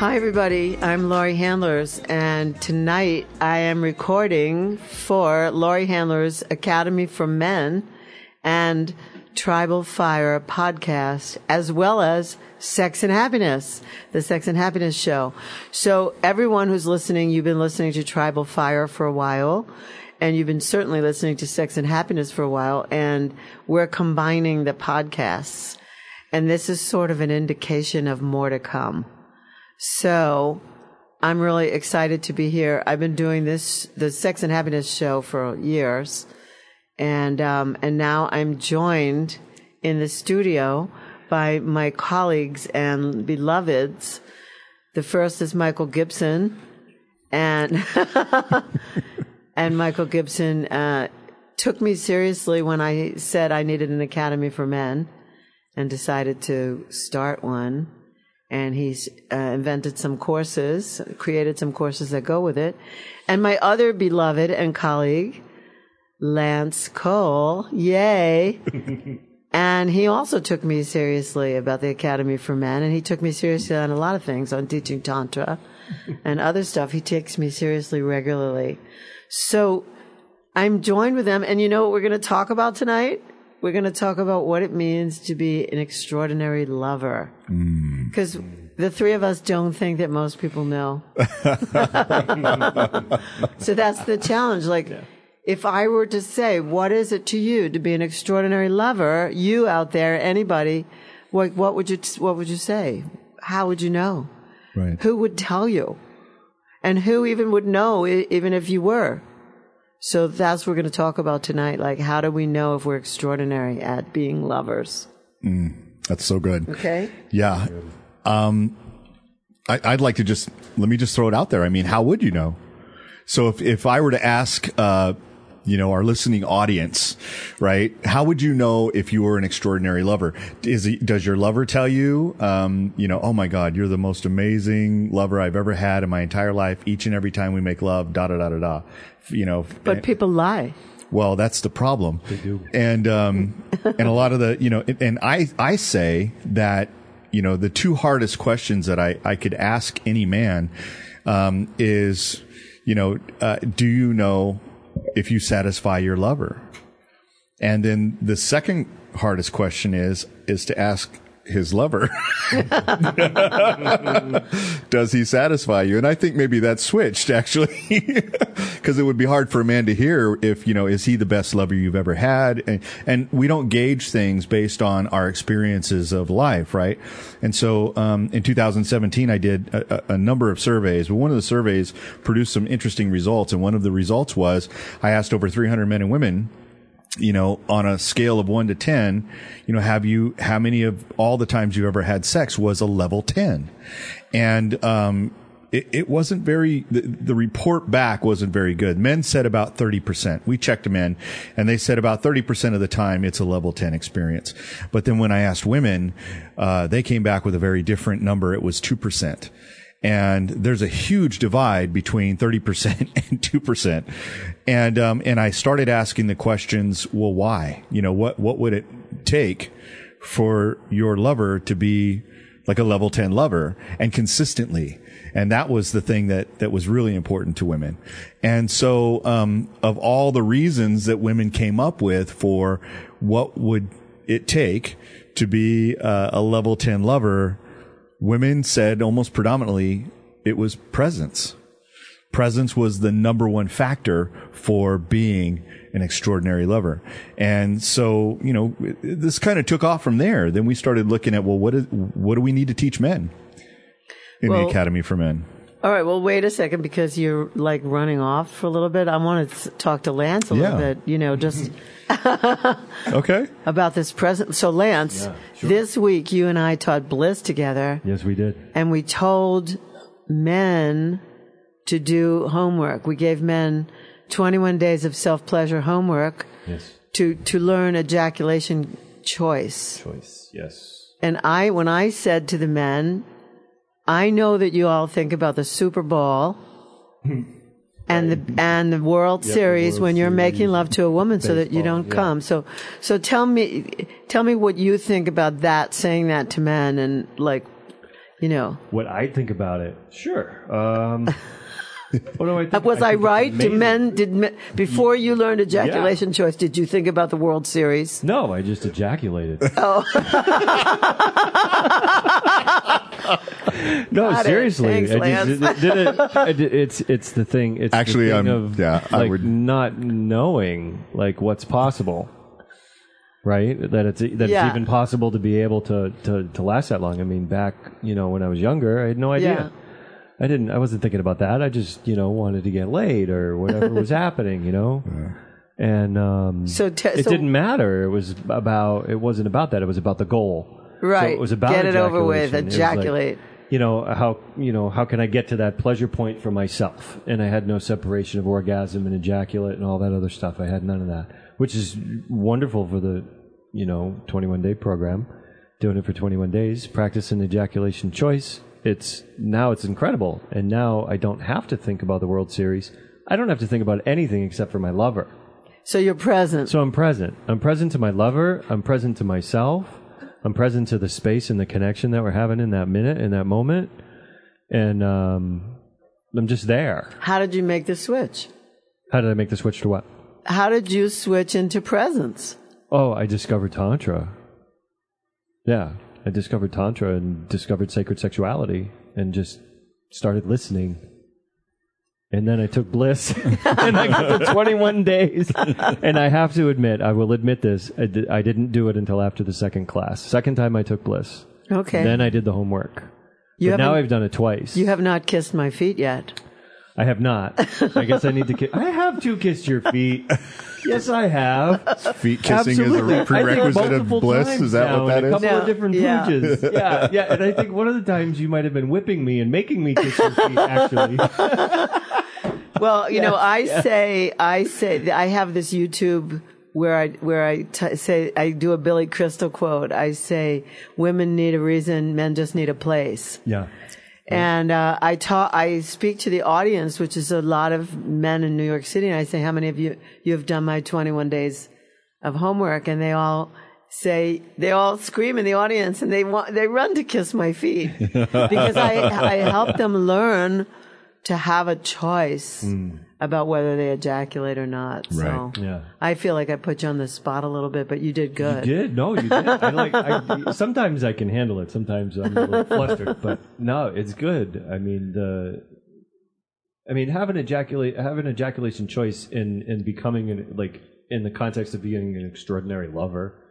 Hi, everybody. I'm Laurie Handlers, and tonight I am recording for Laurie Handlers Academy for Men and Tribal Fire podcast, as well as Sex and Happiness, the Sex and Happiness show. So, everyone who's listening, you've been listening to Tribal Fire for a while, and you've been certainly listening to Sex and Happiness for a while, and we're combining the podcasts. And this is sort of an indication of more to come. So I'm really excited to be here. I've been doing this, the Sex and Happiness show for years. And, um, and now I'm joined in the studio by my colleagues and beloveds. The first is Michael Gibson and, and Michael Gibson, uh, took me seriously when I said I needed an academy for men and decided to start one and he's uh, invented some courses, created some courses that go with it. And my other beloved and colleague, Lance Cole, yay. and he also took me seriously about the Academy for Men, and he took me seriously on a lot of things, on teaching Tantra and other stuff. He takes me seriously regularly. So I'm joined with them, and you know what we're going to talk about tonight? We're going to talk about what it means to be an extraordinary lover. Because mm. the three of us don't think that most people know. so that's the challenge. Like, yeah. if I were to say, what is it to you to be an extraordinary lover? You out there, anybody, what, what would you, what would you say? How would you know? Right. Who would tell you? And who even would know, even if you were? So that's what we're going to talk about tonight. Like, how do we know if we're extraordinary at being lovers? Mm, that's so good. Okay. Yeah. Um, I, would like to just let me just throw it out there. I mean, how would you know? So if if I were to ask, uh, you know, our listening audience, right? How would you know if you were an extraordinary lover? Is he, does your lover tell you, um, you know, oh my God, you're the most amazing lover I've ever had in my entire life. Each and every time we make love, da da da da da. You know, but people lie. Well, that's the problem. They do. And, um, and a lot of the, you know, and I, I say that, you know, the two hardest questions that I, I could ask any man, um, is, you know, uh, do you know if you satisfy your lover? And then the second hardest question is, is to ask his lover. Does he satisfy you? And I think maybe that switched actually, because it would be hard for a man to hear if, you know, is he the best lover you've ever had? And, and we don't gauge things based on our experiences of life, right? And so, um, in 2017, I did a, a number of surveys, but one of the surveys produced some interesting results. And one of the results was I asked over 300 men and women, you know, on a scale of one to 10, you know, have you, how many of all the times you ever had sex was a level 10? And, um, it, it wasn't very, the, the, report back wasn't very good. Men said about 30%. We checked men and they said about 30% of the time it's a level 10 experience. But then when I asked women, uh, they came back with a very different number. It was 2% and there's a huge divide between 30% and 2%. And, um, and I started asking the questions, well, why? You know, what, what would it take for your lover to be like a level 10 lover and consistently? And that was the thing that, that was really important to women. And so, um, of all the reasons that women came up with for what would it take to be uh, a level 10 lover, women said almost predominantly it was presence. Presence was the number one factor for being an extraordinary lover. And so, you know, this kind of took off from there. Then we started looking at, well, what is, what do we need to teach men in well, the Academy for Men? All right. Well, wait a second because you're like running off for a little bit. I want to talk to Lance a yeah. little bit, you know, just okay. About this present. So, Lance, yeah, sure. this week you and I taught bliss together. Yes, we did. And we told men to do homework. We gave men 21 days of self pleasure homework Yes. to, to learn ejaculation choice. Choice. Yes. And I, when I said to the men, I know that you all think about the Super Bowl and the and the World Yep, the Series World when you're making love to a woman so that you don't yeah. come. So so tell me tell me what you think about that saying that to men and like you know What I think about it? Sure. Um, what do I think? was I, think it's right? Did men did men, before you learned ejaculation choice? Did you think about the World Series? No, I just ejaculated. Oh. no, Got it. seriously. Thanks, I just- Lance. did it- I did- it's it's the thing. It's the Actually, thing I'm- of, yeah, I like would- not knowing like what's possible. Right, that it's that Yeah. it's even possible to be able to, to to last that long. I mean, back you know when I was younger, I had no idea. I didn't. I wasn't thinking about that. I just you know wanted to get laid or whatever was happening. You know, and um, So te- it so- didn't matter. It was about. It wasn't about that. It was about the goal. So Right. it was about Get it over with. Like, Ejaculate. you know how you know how can I get to that pleasure point for myself? And I had no separation of orgasm and ejaculate and all that other stuff. I had none of that, which is wonderful for the you know 21 day program. Doing it for 21 days, practicing ejaculation choice. It's now it's incredible, and now I don't have to think about the World Series. I don't have to think about anything except for my lover. So you're present. So I'm present. I'm present to my lover. I'm present to myself. I'm present to the space and the connection that we're having in that minute, in that moment. And um, I'm just there. How did you make the switch? How did I make the switch to what? How did you switch into presence? Oh, I discovered Tantra. Yeah, I discovered Tantra and discovered sacred sexuality and just started listening. And then I took bliss and I got the 21 days. And I have to admit, I will admit this, I, di- I didn't do it until after the second class. Second time I took bliss. Okay. Then I did the homework. You but now haven't- I've done it twice. you have not kissed my feet yet. I have not. I guess I need to kiss. I have to kiss your feet. Yes, I have. Feet kissing Absolutely. is a prerequisite think of multiple bliss. times Is that now what that in A is? couple No. of different Yeah. pooches. Yeah, yeah. And I think one of the times you might have been whipping me and making me kiss your feet. Actually, Well, you know, I say, I say, I have this YouTube where I where I t- say I do a Billy Crystal quote. I say, "Women need a reason, men just need a place." yeah. And uh, I talk, I speak to the audience, which is a lot of men in New York City, and I say, "How many of you you have done my 21 days of homework?" And they all say, they all scream in the audience, and they want, they run to kiss my feet because I I help them learn to have a choice mm. about whether they ejaculate or not. So Right. Yeah. I feel like I put you on the spot a little bit, but you did good. You did no, you did. I like. I, sometimes I can handle it. Sometimes I'm a little flustered, but no, it's good. I mean the. I mean, having ejaculate, having ejaculation choice in in becoming an, like in the context of being an extraordinary lover,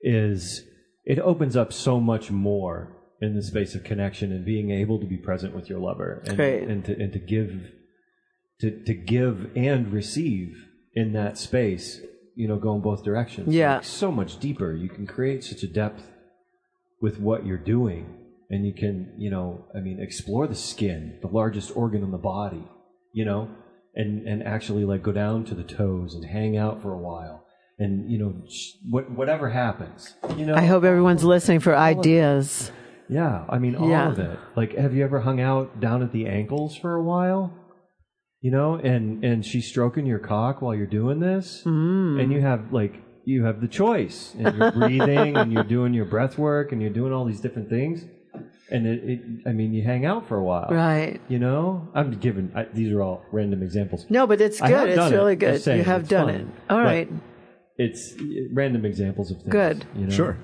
is it opens up so much more in the space of connection and being able to be present with your lover and and to and to give to to give and receive in that space. You know, going both directions. Yeah. Like, so much deeper. You can create such a depth with what you're doing, and you can, you know, I mean, explore the skin, the largest organ in the body. You know, and and actually like go down to the toes and hang out for a while, and you know, sh- whatever happens. You know, I hope everyone's listening for ideas. Yeah, I mean all Yeah. of it. Like, have you ever hung out down at the ankles for a while? You know, and and she's stroking your cock while you're doing this, Mm. and you have like you have the choice, and you're breathing, and you're doing your breath work, and you're doing all these different things, and it, it I mean, you hang out for a while, Right. You know, I'm giving I, these are all random examples. No, but it's I have good. It's done it. really Just good. saying, You have it's done fun. it. All But right. It's uh, random examples of things. Good. You know? Sure.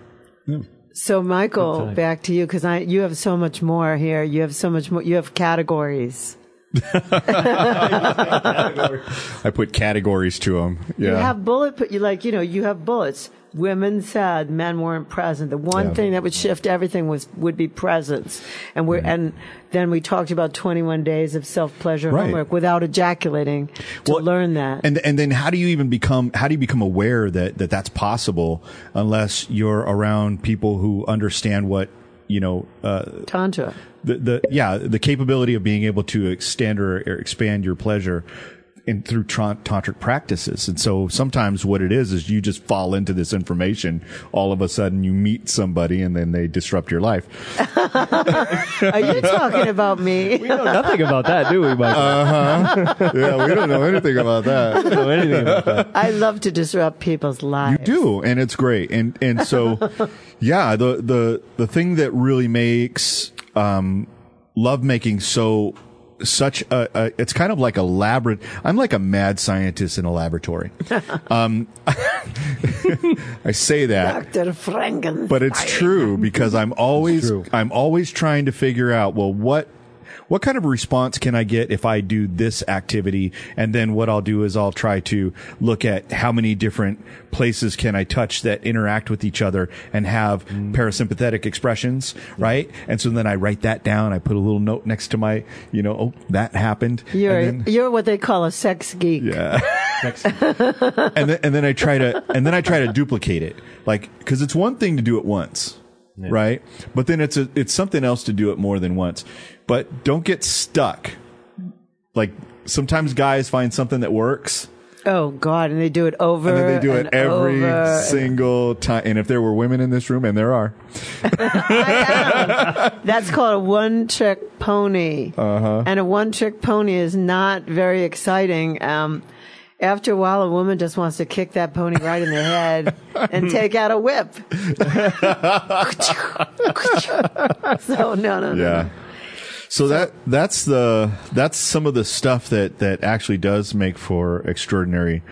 So, Michael, back to you because I you have so much more here. You have so much more. You have categories. I put categories to them. Yeah. You have bullet. put- You like you know you have bullets. Women said men weren't present. The one Yeah. thing that would shift everything was would be presence. And we and then we talked about 21 days of self pleasure Right. homework without ejaculating to Well, learn that. And and then how do you even become how do you become aware that, that that's possible unless you're around people who understand what you know, uh, Tantra. the, the yeah the capability of being able to extend or, or expand your pleasure in through tra- tantric practices and so sometimes what it is is you just fall into this information all of a sudden you meet somebody and then they disrupt your life Are you talking about me? We know nothing about that, do we, Michael? Uh-huh. Yeah we don't know anything about that we don't know anything about that. I love to disrupt people's lives. You do, and it's great. And and so, yeah, the the the thing that really makes um, love making so such a, a it's kind of like a labor. I'm like a mad scientist in a laboratory. um, I say that. Dr. Franken. But it's true because I'm always true. I'm always trying to figure out well what what kind of response can I get if I do this activity? And then what I'll do is I'll try to look at how many different places can I touch that interact with each other and have mm. parasympathetic expressions, right? And so then I write that down. I put a little note next to my, you know, oh, that happened. You're, And then- you're what they call a sex geek. yeah. and then and then I try to and then I try to duplicate it, like because it's one thing to do it once, right? But then it's a it's something else to do it more than once. But don't get stuck. Like sometimes guys find something that works, Oh, God. And they do it over. and then they do it every single time. And if there were women in this room, and there are, That's called a one trick pony. Uh-huh. And a one trick pony is not very exciting. Um, after a while, a woman just wants to kick that pony right in the head and take out a whip. so, no, no, no. yeah. So that that's the that's some of the stuff that that actually does make for extraordinary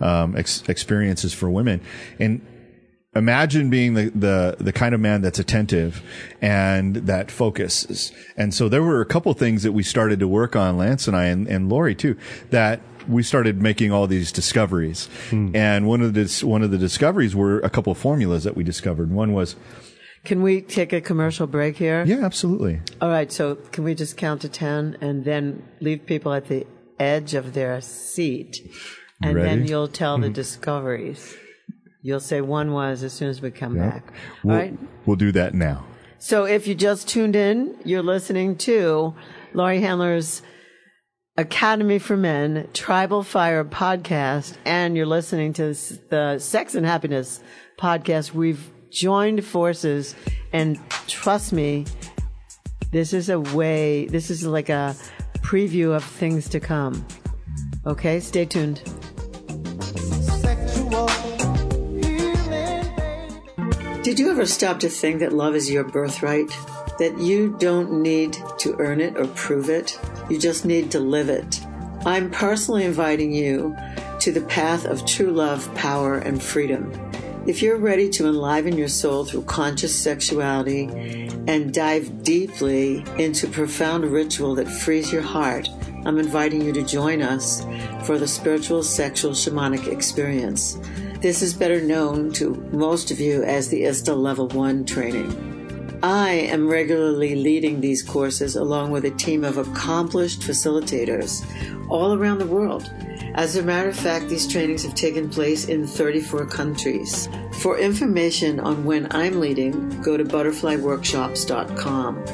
um, ex- experiences for women. And imagine being the, the the kind of man that's attentive and that focuses. And so there were a couple things that we started to work on, Lance and I, and, and Laurie too, that we started making all these discoveries. And one of the one of the discoveries were a couple of formulas that we discovered. One was, Can we take a commercial break here? yeah, absolutely. All right. So, can we just count to 10 and then leave people at the edge of their seat? And then Ready? Mm-hmm. you'll tell the discoveries. You'll say one was as soon as we come back. We'll, All right. we'll do that now. So if you just tuned in, you're listening to Laurie Handler's Academy for Men Tribal Fire podcast, and you're listening to the Sex and Happiness podcast. We've joined forces, and trust me, this is a way, this is like a preview of things to come. Okay, stay tuned. Did you ever stop to think that love is your birthright? That you don't need to earn it or prove it? You just need to live it. I'm personally inviting you to the path of true love, power, and freedom. If you're ready to enliven your soul through conscious sexuality and dive deeply into profound ritual that frees your heart, I'm inviting you to join us for the spiritual sexual shamanic experience. This is better known to most of you as the ISTA Level 1 training. I am regularly leading these courses along with a team of accomplished facilitators all around the world. As a matter of fact, these trainings have taken place in 34 countries. For information on when I'm leading, go to butterflyworkshops.com.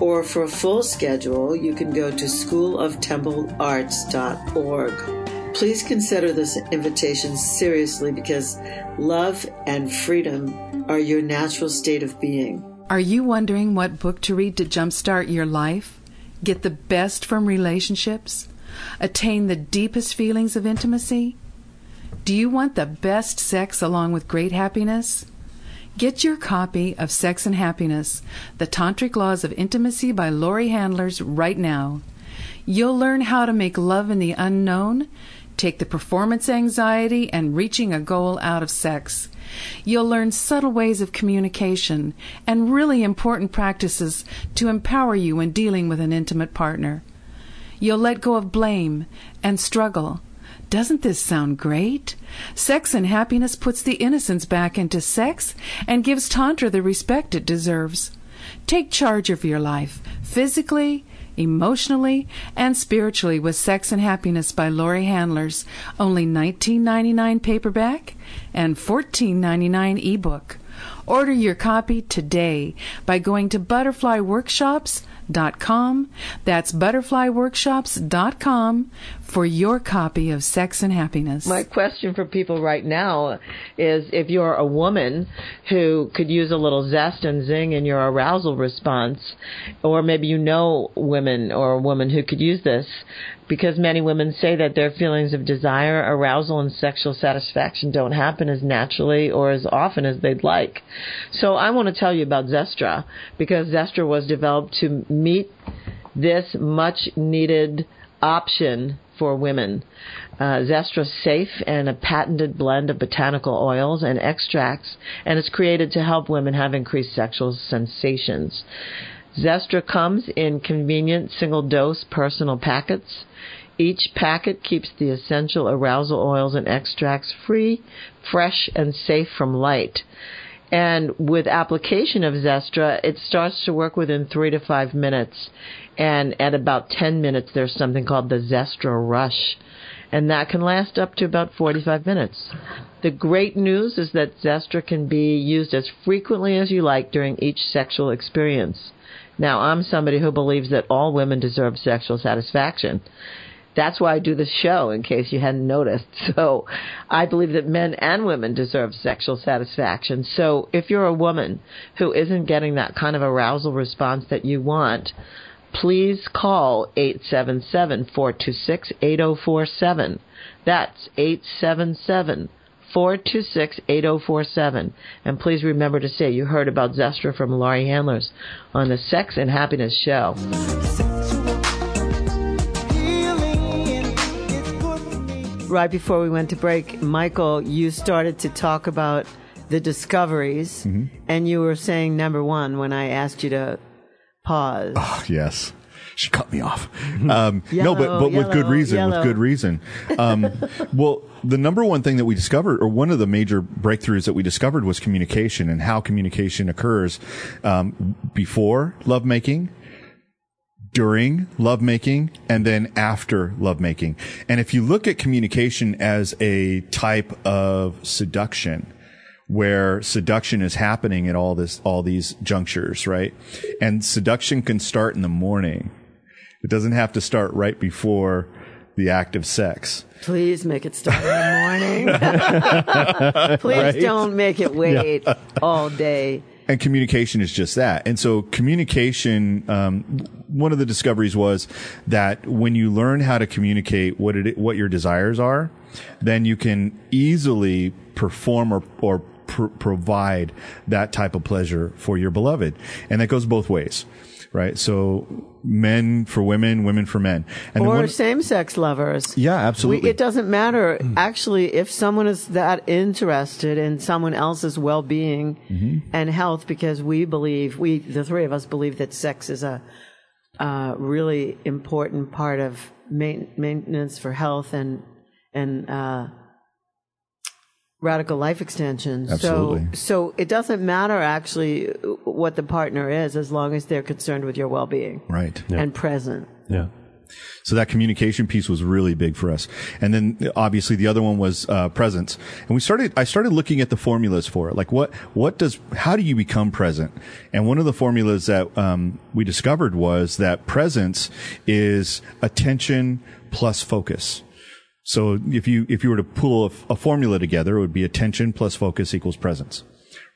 Or for a full schedule, you can go to schooloftemplearts.org. Please consider this invitation seriously because love and freedom are your natural state of being. Are you wondering what book to read to jumpstart your life? Get the best from relationships? Attain the deepest feelings of intimacy? Do you want the best sex along with great happiness? Get your copy of Sex and Happiness The Tantric Laws of Intimacy by Laurie Handlers right now. You'll learn how to make love in the unknown, take the performance anxiety and reaching a goal out of sex. You'll learn subtle ways of communication and really important practices to empower you when dealing with an intimate partner. You'll let go of blame and struggle. Doesn't this sound great? Sex and Happiness puts the innocence back into sex and gives Tantra the respect it deserves. Take charge of your life, physically, emotionally, and spiritually with Sex and Happiness by Laurie Handlers. Only $19.99 paperback and $14.99 ebook. Order your copy today by going to butterflyworkshops.com. That's butterflyworkshops.com for your copy of Sex and Happiness. My question for people right now is if you're a woman who could use a little zest and zing in your arousal response, or maybe you know women or a woman who could use this, because many women say that their feelings of desire, arousal, and sexual satisfaction don't happen as naturally or as often as they'd like. So I want to tell you about Zestra, because Zestra was developed to meet this much needed option for women. Uh, Zestra's safe and a patented blend of botanical oils and extracts, and it's created to help women have increased sexual sensations. Zestra comes in convenient single dose personal packets. Each packet keeps the essential arousal oils and extracts free, fresh, and safe from light. And with application of Zestra, it starts to work within three to five minutes. And at about 10 minutes, there's something called the Zestra Rush. And that can last up to about 45 minutes. The great news is that Zestra can be used as frequently as you like during each sexual experience. Now, I'm somebody who believes that all women deserve sexual satisfaction. That's why I do this show, in case you hadn't noticed. So I believe that men and women deserve sexual satisfaction. So if you're a woman who isn't getting that kind of arousal response that you want, please call 877-426-8047. That's 877 426 8047. And please remember to say you heard about Zestra from Laurie Handlers on the Sex and Happiness Show. Right before we went to break, Michael, you started to talk about the discoveries, Mm-hmm. and you were saying number one when I asked you to pause. Oh, yes. She cut me off. Um, no, but, Yellow, but with good reason, yellow. with good reason. Um, well, the number one thing that we discovered, or one of the major breakthroughs that we discovered was communication and how communication occurs, um, before lovemaking, during lovemaking and then after lovemaking. And if you look at communication as a type of seduction, where seduction is happening at all this, all these junctures, right? And seduction can start in the morning. It doesn't have to start right before the act of sex. Please make it start in the morning. Please don't make it wait all day. and communication is just that. And so communication, um, one of the discoveries was that when you learn how to communicate what it, what your desires are, then you can easily perform or, or pr- provide that type of pleasure for your beloved. And that goes both ways, right? So men for women, women for men. And Or same sex lovers. yeah, absolutely. We, it doesn't matter. Actually, if someone is that interested in someone else's well being Mm-hmm. and health, because we believe, we, the three of us believe that sex is a, uh, really important part of main, maintenance for health and, and, uh, radical life extension. Absolutely. So, so it doesn't matter actually what the partner is as long as they're concerned with your well being right. and present. Yeah. So that communication piece was really big for us. And then obviously the other one was uh, presence. And we started, I started looking at the formulas for it. Like what, what does, how do you become present? And one of the formulas that um, we discovered was that presence is attention plus focus. So if you, if you were to pull a, a formula together, it would be attention plus focus equals presence.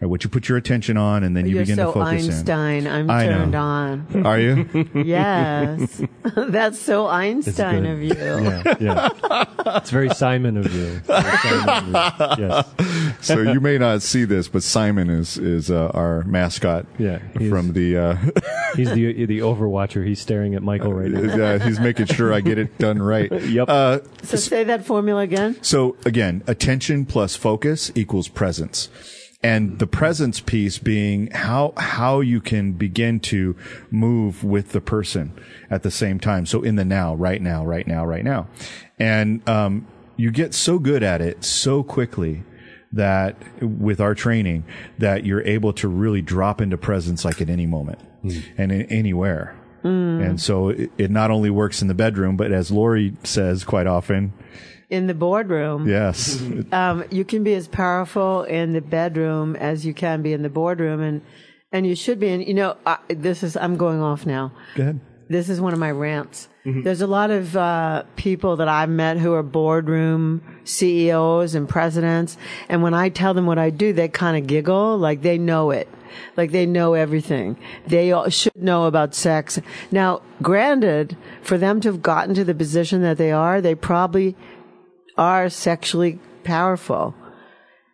Right? What you put your attention on and then you You're begin so to focus Einstein. I'm I know. turned on. Are you? Yes. That's so Einstein of you. Yeah. Yeah. it's very Simon of you. Simon of you. Yes. so you may not see this, but Simon is is uh, our mascot. Yeah, from the. Uh, He's the the Overwatcher. He's staring at Michael right now. uh, he's making sure I get it done right. Yep. Uh, So say that formula again. so again, attention plus focus equals presence. And the presence piece being how, how you can begin to move with the person at the same time. So in the now, right now, right now, right now. And, um, you get so good at it so quickly that with our training that you're able to really drop into presence like at any moment and in, anywhere. And so it, it not only works in the bedroom, but as Laurie says quite often, in the boardroom. Yes. Um, you can be as powerful in the bedroom as you can be in the boardroom, and and you should be. And you know, I, this is I'm going off now. Go ahead. This is one of my rants. There's a lot of uh, people that I've met who are boardroom CEOs and presidents, and when I tell them what I do, they kind of giggle, like they know it, like they know everything. They all should know about sex. Now, granted, for them to have gotten to the position that they are, they probably are sexually powerful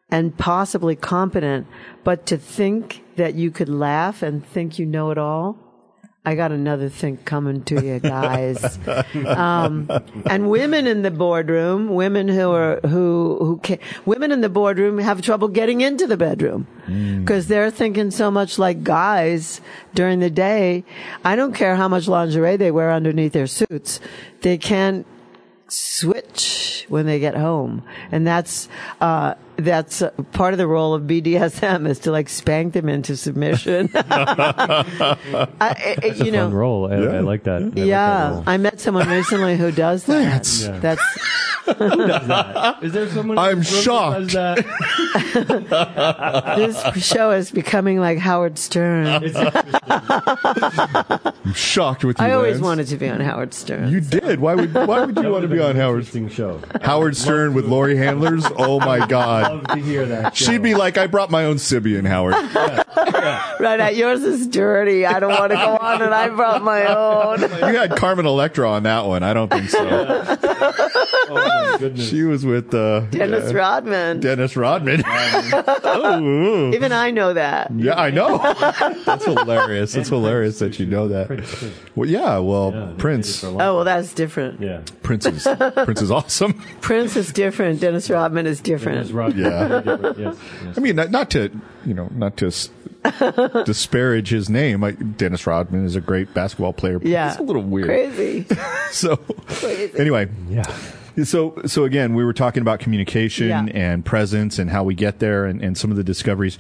and possibly competent, but to think that you could laugh and think you know it all, I got another thing coming to you guys. um, and women in the boardroom, women who are who who can, women in the boardroom have trouble getting into the bedroom because they're thinking so much like guys during the day. I don't care how much lingerie they wear underneath their suits, they can't switch when they get home, and that's uh, that's uh, part of the role of BDSM is to like spank them into submission. I, I- It's a know, fun role. I, I like that. I like that yeah, role. I met someone recently who does that. That's. Yeah. That's Is there someone? I'm in this room shocked. does that? this show is becoming like Howard Stern. I'm shocked with you. I always Lance. wanted to be on Howard Stern. You did. Why would Why would you want to be on Howard Interesting show. Howard Stern with Laurie Handlers? Oh my God. Love to hear that. Show. She'd be like, I brought my own Sybian, Howard. right, uh, yours is dirty. I don't want to go on, and I brought my own. You had Carmen Electra on that one. I don't think so. My goodness. She was with uh, Dennis yeah, Rodman. Dennis Rodman. oh, Even I know that. yeah, I know. That's hilarious. That's hilarious that you know that. Prince, too. Well, yeah. Well, Yeah, Prince. dated for a long- Oh well, that's different. Yeah. Prince is Prince is awesome. Prince is different. Dennis Rodman is It was different. Rod- Yeah. different, Yes. yes. I mean, not, not to you know, not to s- disparage his name. Like Dennis Rodman is a great basketball player. Yeah, it's a little weird. Crazy. So, Crazy. anyway, Yeah. So, so again, we were talking about communication Yeah. and presence and how we get there and, and some of the discoveries.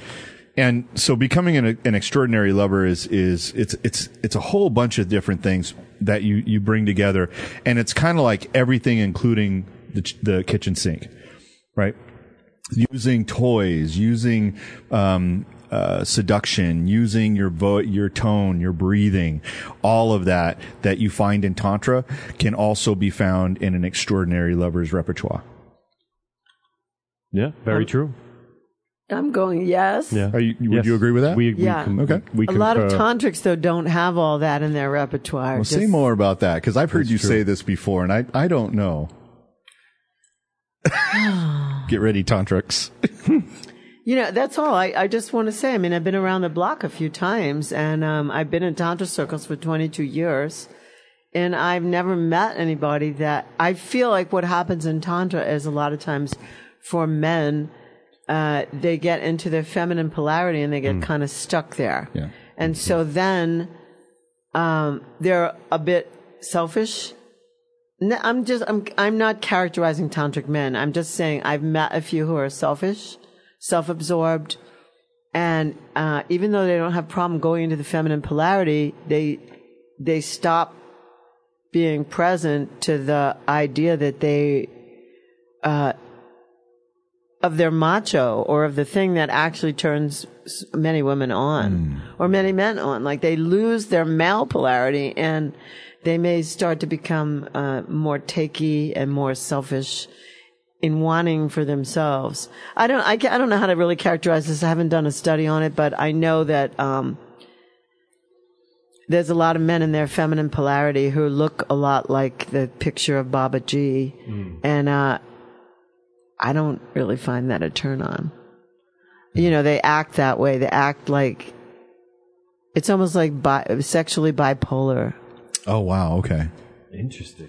And so becoming an, an extraordinary lover is, is, it's, it's, it's a whole bunch of different things that you, you bring together. And it's kind of like everything, including the, the kitchen sink, right? Using toys, using, um, uh, seduction, using your vo- your tone, your breathing, all of that that you find in tantra can also be found in an extraordinary lover's repertoire. Yeah. Very true. I'm going yes. Yeah. Are you, would Yes. you agree with that? We, Yeah. we com- Okay. We A lot of tantrics though don't have all that in their repertoire. well, say Just- more about that because I've heard you true. say this before, and I I don't know. Get ready, tantrics. You know, that's all. I, I just want to say. I mean, I've been around the block a few times, and um, I've been in tantra circles for 22 years, and I've never met anybody that I feel like what happens in tantra is a lot of times for men, uh, they get into their feminine polarity and they get kind of stuck there, Yeah. and so then um, they're a bit selfish. No, I'm just I'm I'm not characterizing tantric men. I'm just saying I've met a few who are selfish, self-absorbed, and uh, even though they don't have problem going into the feminine polarity, they they stop being present to the idea that they uh, of their macho or of the thing that actually turns many women on or many men on. Like they lose their male polarity and they may start to become uh, more takey and more selfish in wanting for themselves. I don't, I, I don't know how to really characterize this. I haven't done a study on it, but I know that, um, there's a lot of men in their feminine polarity who look a lot like the picture of Baba G. And, uh, I don't really find that a turn on. You know, they act that way. They act like it's almost like bi- sexually bipolar. Oh wow, okay. Interesting.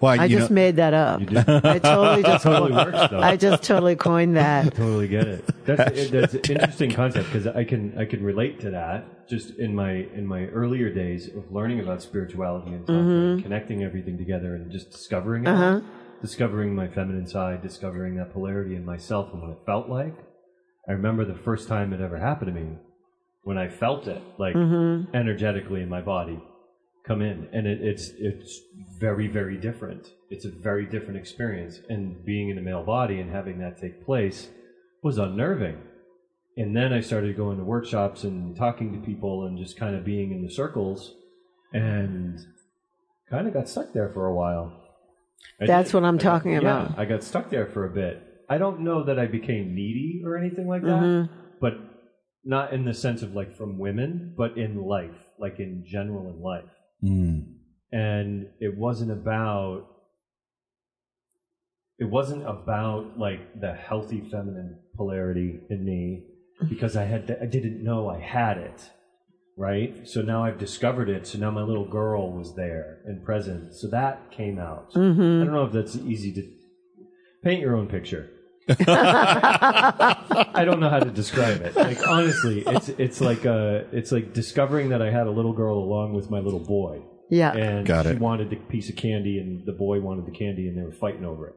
Well, I just know, made that up. I totally just totally works though. I just totally coined that. I totally get it. That's that's an interesting concept because I can I can relate to that just in my in my earlier days of learning about spirituality and, mm-hmm. and connecting everything together and just discovering it, all. Uh-huh. discovering my feminine side, discovering that polarity in myself and what it felt like. I remember the first time it ever happened to me when I felt it like mm-hmm. energetically in my body. Come in, and it, it's it's very very different. It's a very different experience, and being in a male body and having that take place was unnerving. And then I started going to workshops and talking to people and just kind of being in the circles, and kind of got stuck there for a while. I That's what I'm I talking yeah, about. I got stuck there for a bit. I don't know that I became needy or anything like that, Mm-hmm. but not in the sense of like from women, but in life, like in general in life. Mm. And it wasn't about it wasn't about like the healthy feminine polarity in me because I had I didn't know I had it. Right? So now I've discovered it. So now my little girl was there and present. So that came out. Mm-hmm. I don't know if that's easy to paint your own picture. I don't know how to describe it. Like honestly, it's it's like uh it's like discovering that I had a little girl along with my little boy. Yeah. And Got she it. wanted the piece of candy and the boy wanted the candy and they were fighting over it.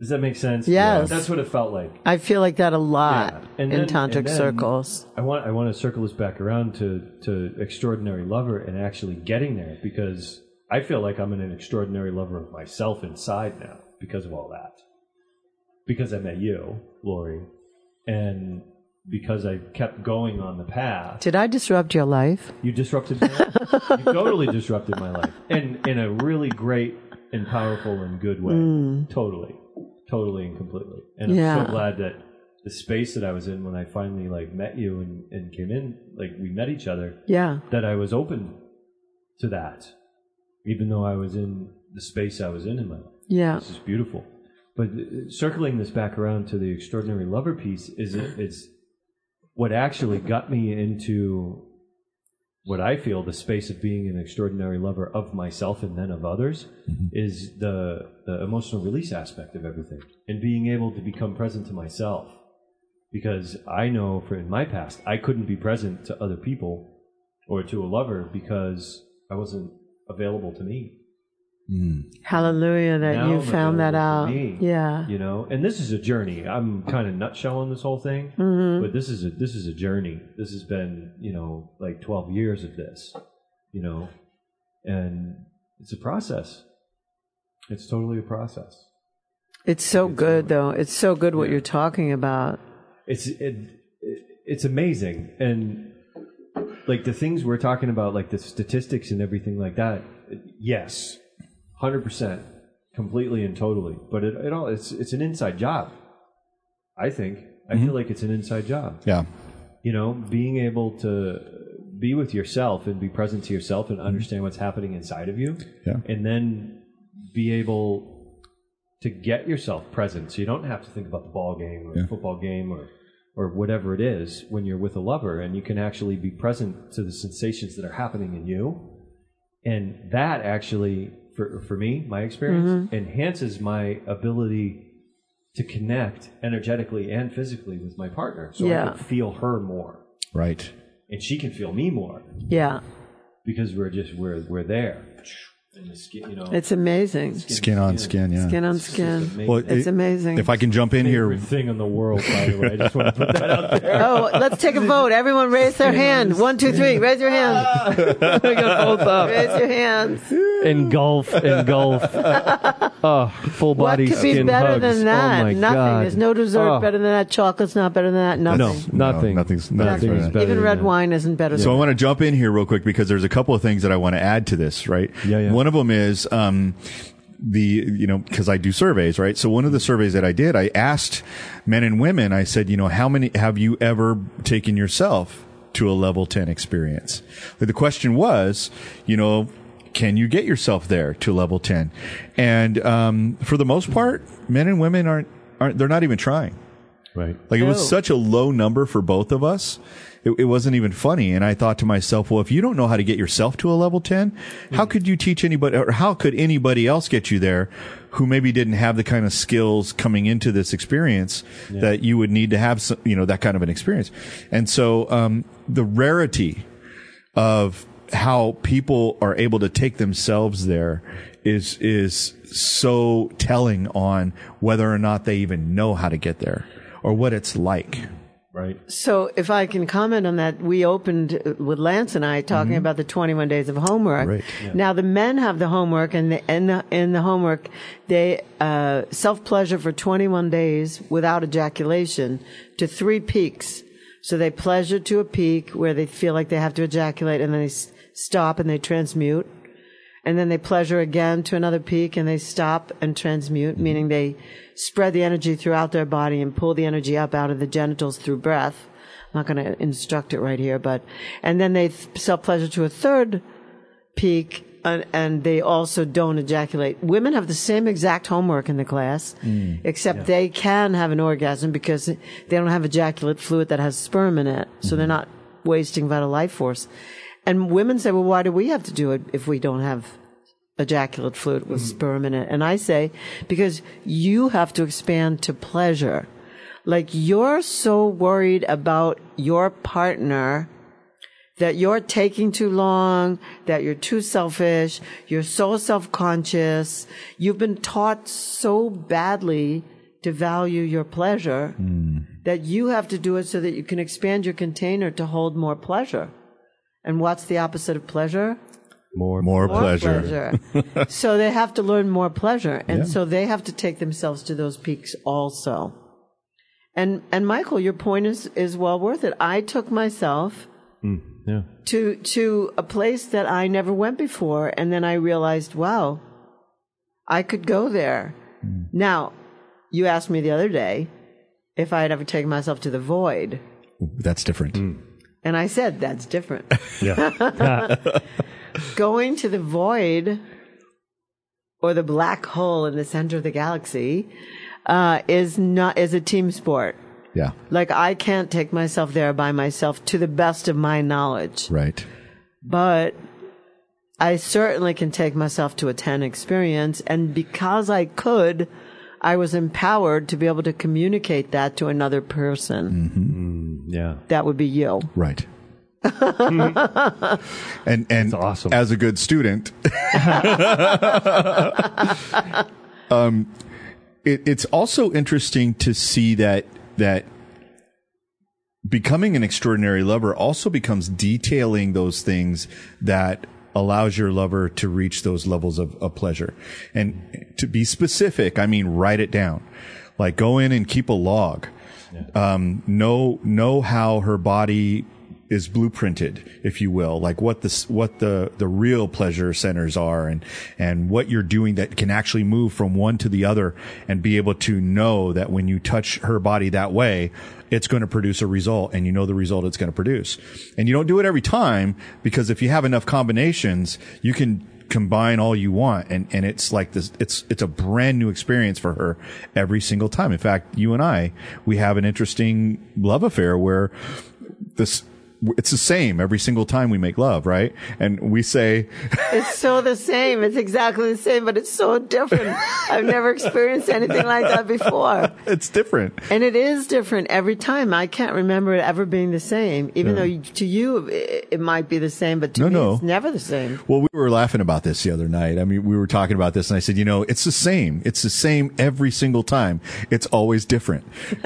Does that make sense? Yes. That's what it felt like. I feel like that a lot Yeah. And in then- tantric and then- circles. I want I want to circle this back around to to extraordinary lover and actually getting there because I feel like I'm an extraordinary lover of myself inside now because of all that. Because I met you, Laurie, and because I kept going on the path. Did I disrupt your life? You disrupted my life. you totally disrupted my life. And in a really great and powerful and good way. Hmm. Totally. Totally and completely. And I'm so glad that the space that I was in when I finally like met you and, and came in, like we met each other, Yeah. that I was open to that. Even though I was in the space I was in in my life. Yeah. This is beautiful. But uh, circling this back around to the extraordinary lover piece is is what actually got me into what I feel the space of being an extraordinary lover of myself and then of others is the the emotional release aspect of everything and being able to become present to myself. Because I know for in my past I couldn't be present to other people or to a lover because I wasn't available to me Hallelujah that now you found that out. me, Yeah. you know and this is a journey i'm kind of nutshelling this whole thing Mm-hmm. but this is a this is a journey this has been you know like 12 years of this you know and it's a process it's totally a process It's so good though. It's so good what you're talking about. it's it, it it's amazing and like the things we're talking about like the statistics and everything like that yes 100% completely and totally. But it, it all it's it's an inside job i think. I feel mm-hmm. like it's an inside job. Yeah. you know being able to be with yourself and be present to yourself and mm-hmm. understand what's happening inside of you. Yeah. and then be able to get yourself present. So you don't have to think about the ball game or the football game or or whatever it is when you're with a lover and you can actually be present to the sensations that are happening in you. And that actually for for me my experience mm-hmm. enhances my ability to connect energetically and physically with my partner so Yeah. I can feel her more Right. and she can feel me more Yeah. because we're just we're we're there and the skin you know It's amazing. Skin on skin. Yeah. Skin on skin. Well, It's it- amazing. If I can jump in here, thing in the world by the way I just want to put that out there Oh, let's take a vote. Everyone raise their hand. One, two, three. Raise your hand. we got both up Raise your hands. engulf engulf oh full What body could be skin better hugs. than that? oh my Nothing. God. There's no dessert Oh. better than that. Chocolate's not better than that. Nothing. no nothing No, nothing's- nothing's Nothing better. better Even red that. wine isn't better. So I want to jump in here real quick because there's a couple of things that I want to add to this, right? Yeah, yeah. One of them is um, the you know because I do surveys, right? So one of the surveys that I did, I asked men and women. I said, you know, how many have you ever taken yourself to a level ten experience? The question was, you know. Can you get yourself there to level 10? And, um, for the most part, men and women aren't, aren't, they're not even trying. Right Like it was such a low number for both of us. It, it wasn't even funny. And I thought to myself, well, if you don't know how to get yourself to a level 10, how could you teach anybody or how could anybody else get you there who maybe didn't have the kind of skills coming into this experience that you would need to have, some, you know, that kind of an experience. And so, um, the rarity of how people are able to take themselves there is is so telling on whether or not they even know how to get there or what it's like. right? So, if I can comment on that, we opened with Lance and I talking about the 21 days of homework. Right. Now, the men have the homework, and the, in, the, in the homework, they uh, self pleasure for 21 days without ejaculation to three peaks. So, they pleasure to a peak where they feel like they have to ejaculate, and then they s- stop and they transmute. And then they pleasure again to another peak and they stop and transmute, mm-hmm. meaning they spread the energy throughout their body and pull the energy up out of the genitals through breath. I'm not going to instruct it right here, but, and then they self pleasure to a third peak and, and they also don't ejaculate. Women have the same exact homework in the class, mm. except they can have an orgasm because they don't have ejaculate fluid that has sperm in it. So they're mm-hmm. not wasting vital life force. And women say, well, why do we have to do it if we don't have ejaculate fluid with mm-hmm. sperm in it? And I say, because you have to expand to pleasure. Like you're so worried about your partner that you're taking too long, that you're too selfish, you're so self-conscious, you've been taught so badly to value your pleasure mm. that you have to do it so that you can expand your container to hold more pleasure. And what's the opposite of pleasure? More, More, More pleasure. pleasure. so they have to learn more pleasure. And so they have to take themselves to those peaks also. And, and Michael, your point is, is well worth it. I took myself hmm, yeah. to to a place that I never went before, and then I realized, wow, I could go there. Hmm. Now, you asked me the other day if I had ever taken myself to the void, That's different. Hmm. And I said that's different. Yeah. Going to the void or the black hole in the center of the galaxy uh, is not is a team sport. Yeah. Like I can't take myself there by myself to the best of my knowledge. Right. but I certainly can take myself to a 10 experience. And because I could, I was empowered to be able to communicate that to another person. Yeah. That would be you. Right. and and awesome. as a good student, um, it, it's also interesting to see that that becoming an extraordinary lover also becomes detailing those things that allows your lover to reach those levels of, of pleasure. And to be specific, I mean write it down. Like go in and keep a log. Um, know know how her body is blueprinted, if you will, like what the what the the real pleasure centers are, and and what you're doing that can actually move from one to the other, and be able to know that when you touch her body that way, it's going to produce a result, and you know the result it's going to produce, and you don't do it every time because if you have enough combinations, you can combine all you want and and it's like this it's it's a brand new experience for her every single time. In fact you and I we have an interesting love affair where this it's the same every single time we make love right and we say It's so the same. It's exactly the same, but it's so different. I've never experienced anything like that before. it's different And it is different every time. I can't remember it ever being the same, even though to you it, it might be the same, but to No, me no. it's never the same. Well, we were laughing about this the other night. I mean, we were talking about this and I said, you know, it's the same. It's the same every single time. It's always different.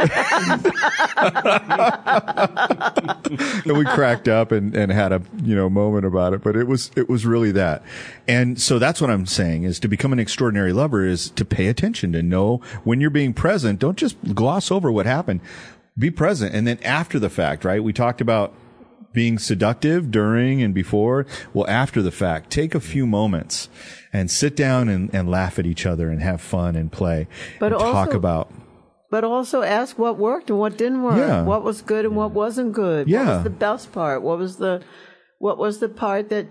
and we cracked up and, and had a, you know, moment about it, but it was, it was really that. And so that's what I'm saying is to become an extraordinary lover is to pay attention, to know when you're being present. Don't just gloss over what happened. Be present. And then after the fact, right? We talked about being seductive during and before. Well, after the fact, take a few moments and sit down and, and laugh at each other and have fun and play. But and talk about But also ask what worked and what didn't work. Yeah. What was good and what wasn't good. What was the best part? What was the what was the part that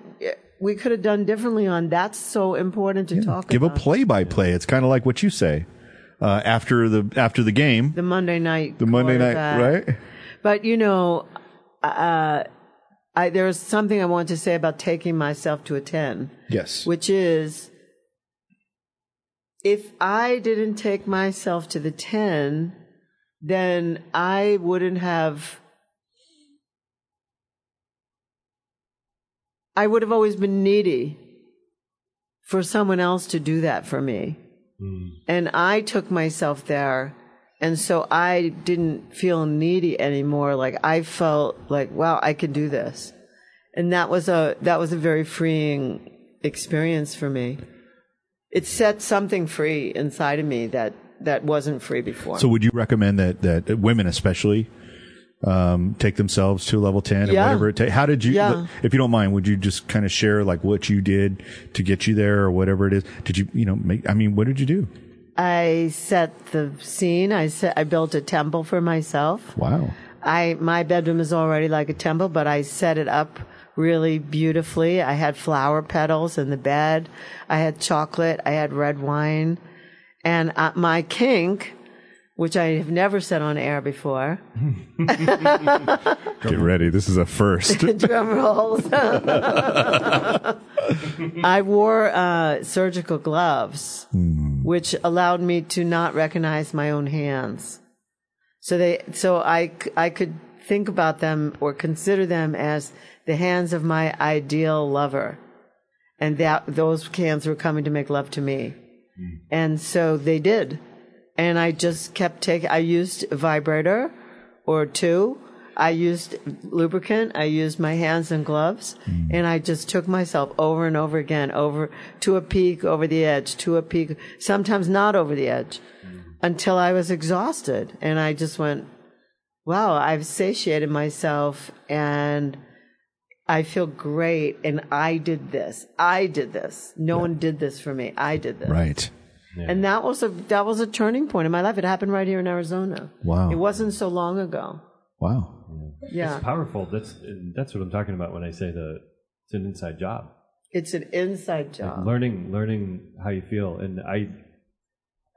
we could have done differently on? That's so important to talk about? give a play by play. It's kind of like what you say uh, after the after the game, the Monday night the Monday night, right? But you know, uh, I, there something I want to say about taking myself to a ten. Yes. which is if I didn't take myself to the 10, then I wouldn't have. I would have always been needy for someone else to do that for me. Hmm. And I took myself there And so I didn't feel needy anymore. Like I felt like, wow, I can do this. And that was a, that was a very freeing experience for me. It set something free inside of me that, that wasn't free before. So would you recommend that that women especially um, take themselves to level 10 or whatever it takes? How did you, Yeah. if you don't mind, would you just kind of share like what you did to get you there or whatever it is? Did you, you know, make, I mean, what did you do? I set the scene. I set, I built a temple for myself. Wow. I my bedroom is already like a temple, but I set it up really beautifully. I had flower petals in the bed. I had chocolate. I had red wine, and uh, my kink, which I have never said on air before. Get ready. This is a first. Drum rolls. I wore uh, surgical gloves, which allowed me to not recognize my own hands. So they, so I, I could think about them or consider them as the hands of my ideal lover, and that those hands were coming to make love to me, hmm. and so they did, and I just kept taking. I used a vibrator or two. I used lubricant. I used my hands and gloves, hmm. and I just took myself over and over again, over to a peak, over the edge, to a peak, sometimes not over the edge, hmm. until I was exhausted. And I just went, wow, I've satiated myself and I feel great. And I did this. I did this. No one did this for me. I did this. right. And that was a that was a turning point in my life. It happened right here in Arizona. Wow. It wasn't so long ago. Wow. Yeah. It's powerful. That's that's what I'm talking about when I say the it's an inside job. It's an inside Like job. learning learning how you feel, and I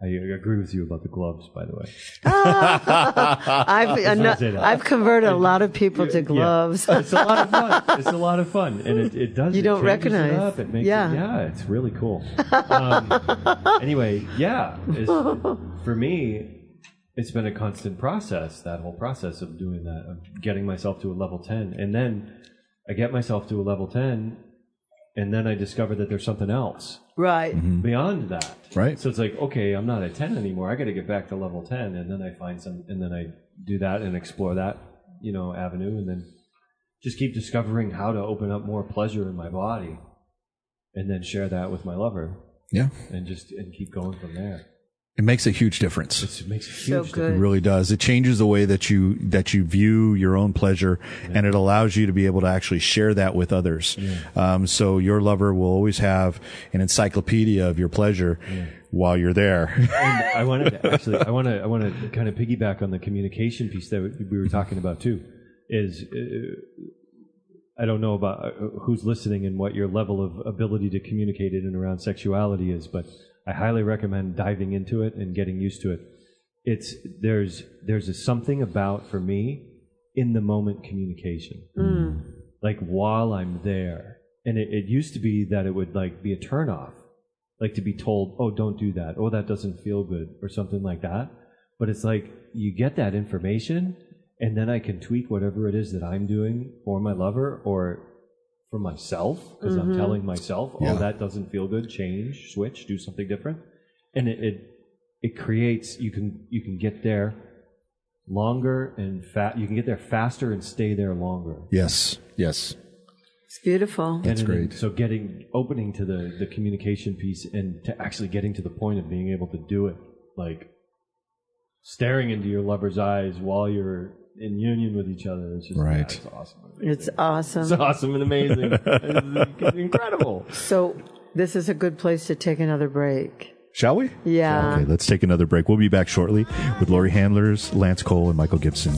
I agree with you about the gloves. By the way, I've not. I've converted a lot of people to gloves. it's a lot of fun. It's a lot of fun, and it, it does. You it don't changes it recognize. up. It makes Yeah. it, yeah, it's really cool. Um, anyway, yeah, for me, it's been a constant process. That whole process of doing that, of getting myself to a level ten, and then I get myself to a level ten, and then I discover that there's something else Right. Mm-hmm. beyond that. Right. So it's like, okay, I'm not at 10 anymore. I got to get back to level 10. And then I find some, and then I do that and explore that, you know, avenue. And then just keep discovering how to open up more pleasure in my body and then share that with my lover Yeah. and just, and keep going from there. It makes a huge difference. It's, it makes a So huge good. It really does. It changes the way that you that you view your own pleasure, and it allows you to be able to actually share that with others. Um, so your lover will always have an encyclopedia of your pleasure while you're there. and I wanted to actually, I want to, I want to kind of piggyback on the communication piece that we were talking about too. Is uh, I don't know about uh, who's listening and what your level of ability to communicate in and around sexuality is, but I highly recommend diving into it and getting used to it. It's there's there's a something about for me in the moment communication, mm. like while I'm there, and it, it used to be that it would like be a turnoff like to be told, oh, don't do that. Oh, that doesn't feel good or something like that. But it's like you get that information and then I can tweak whatever it is that I'm doing for my lover or for myself because I'm mm-hmm. telling myself, oh, Yeah. that doesn't feel good. Change, switch, do something different. And it, it, it creates, you can, you can get there longer and fat. You can get there faster and stay there longer. yes, yes, It's beautiful. That's And great. So getting opening to the the communication piece and to actually getting to the point of being able to do it, like staring into your lover's eyes while you're in union with each other. It's just Right. yeah, it's awesome. It's awesome. It's awesome and amazing. it's incredible. So this is a good place to take another break. Shall we? Yeah. Okay, let's take another break. We'll be back shortly with Laurie Handlers, Lance Cole, and Michael Gibson.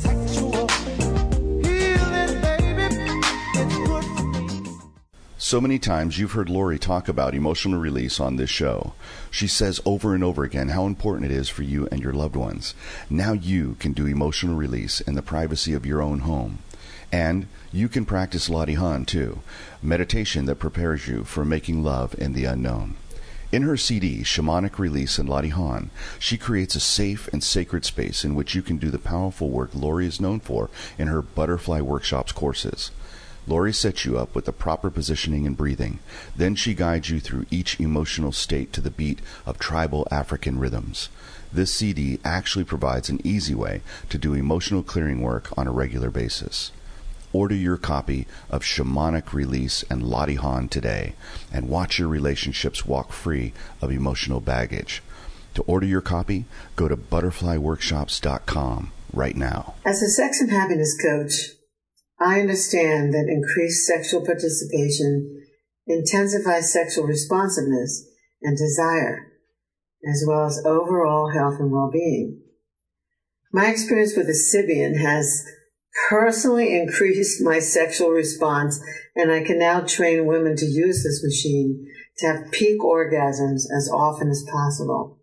So many times you've heard Laurie talk about emotional release on this show. She says over and over again how important it is for you and your loved ones. Now you can do emotional release in the privacy of your own home. And you can practice Latihan too, meditation that prepares you for making love in the unknown. In her CD, Shamanic Release and Latihan, she creates a safe and sacred space in which you can do the powerful work Laurie is known for in her Butterfly Workshops courses. Laurie sets you up with the proper positioning and breathing. Then she guides you through each emotional state to the beat of tribal African rhythms. This CD actually provides an easy way to do emotional clearing work on a regular basis. Order your copy of Shamanic Release and Latihan today and watch your relationships walk free of emotional baggage. To order your copy, go to butterflyworkshops.com right now. As a sex and happiness coach, I understand that increased sexual participation intensifies sexual responsiveness and desire, as well as overall health and well-being. My experience with the Sybian has personally increased my sexual response, and I can now train women to use this machine to have peak orgasms as often as possible.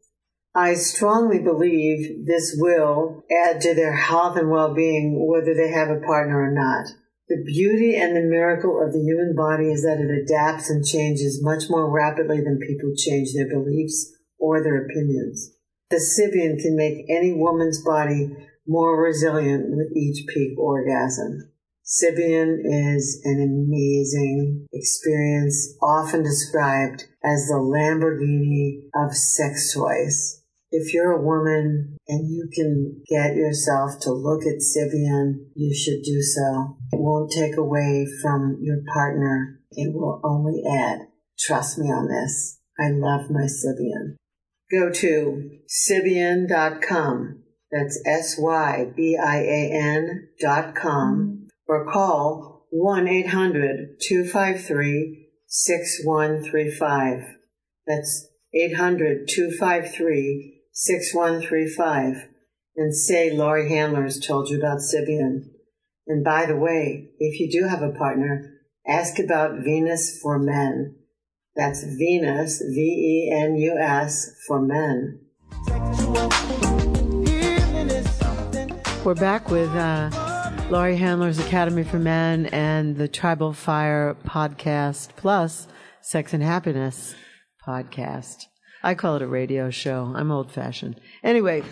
I strongly believe this will add to their health and well-being whether they have a partner or not. The beauty and the miracle of the human body is that it adapts and changes much more rapidly than people change their beliefs or their opinions. The Sybian can make any woman's body more resilient with each peak orgasm. Sybian is an amazing experience, often described as the Lamborghini of sex toys. If you're a woman and you can get yourself to look at Sybian, you should do so. It won't take away from your partner. It will only add. Trust me on this. I love my Sybian. Go to Sybian.com. That's S-Y-B-I-A-N dot com or call 1-800-253-6135. That's 800-253-6135 and say Laurie Handlers told you about Sybian. And by the way, if you do have a partner, ask about Venus for Men. That's Venus, V-E-N-U-S, for men. We're back with uh, Laurie Handler's Academy for Men and the Tribal Fire podcast, plus Sex and Happiness podcast. I call it a radio show. I'm old fashioned. Anyway,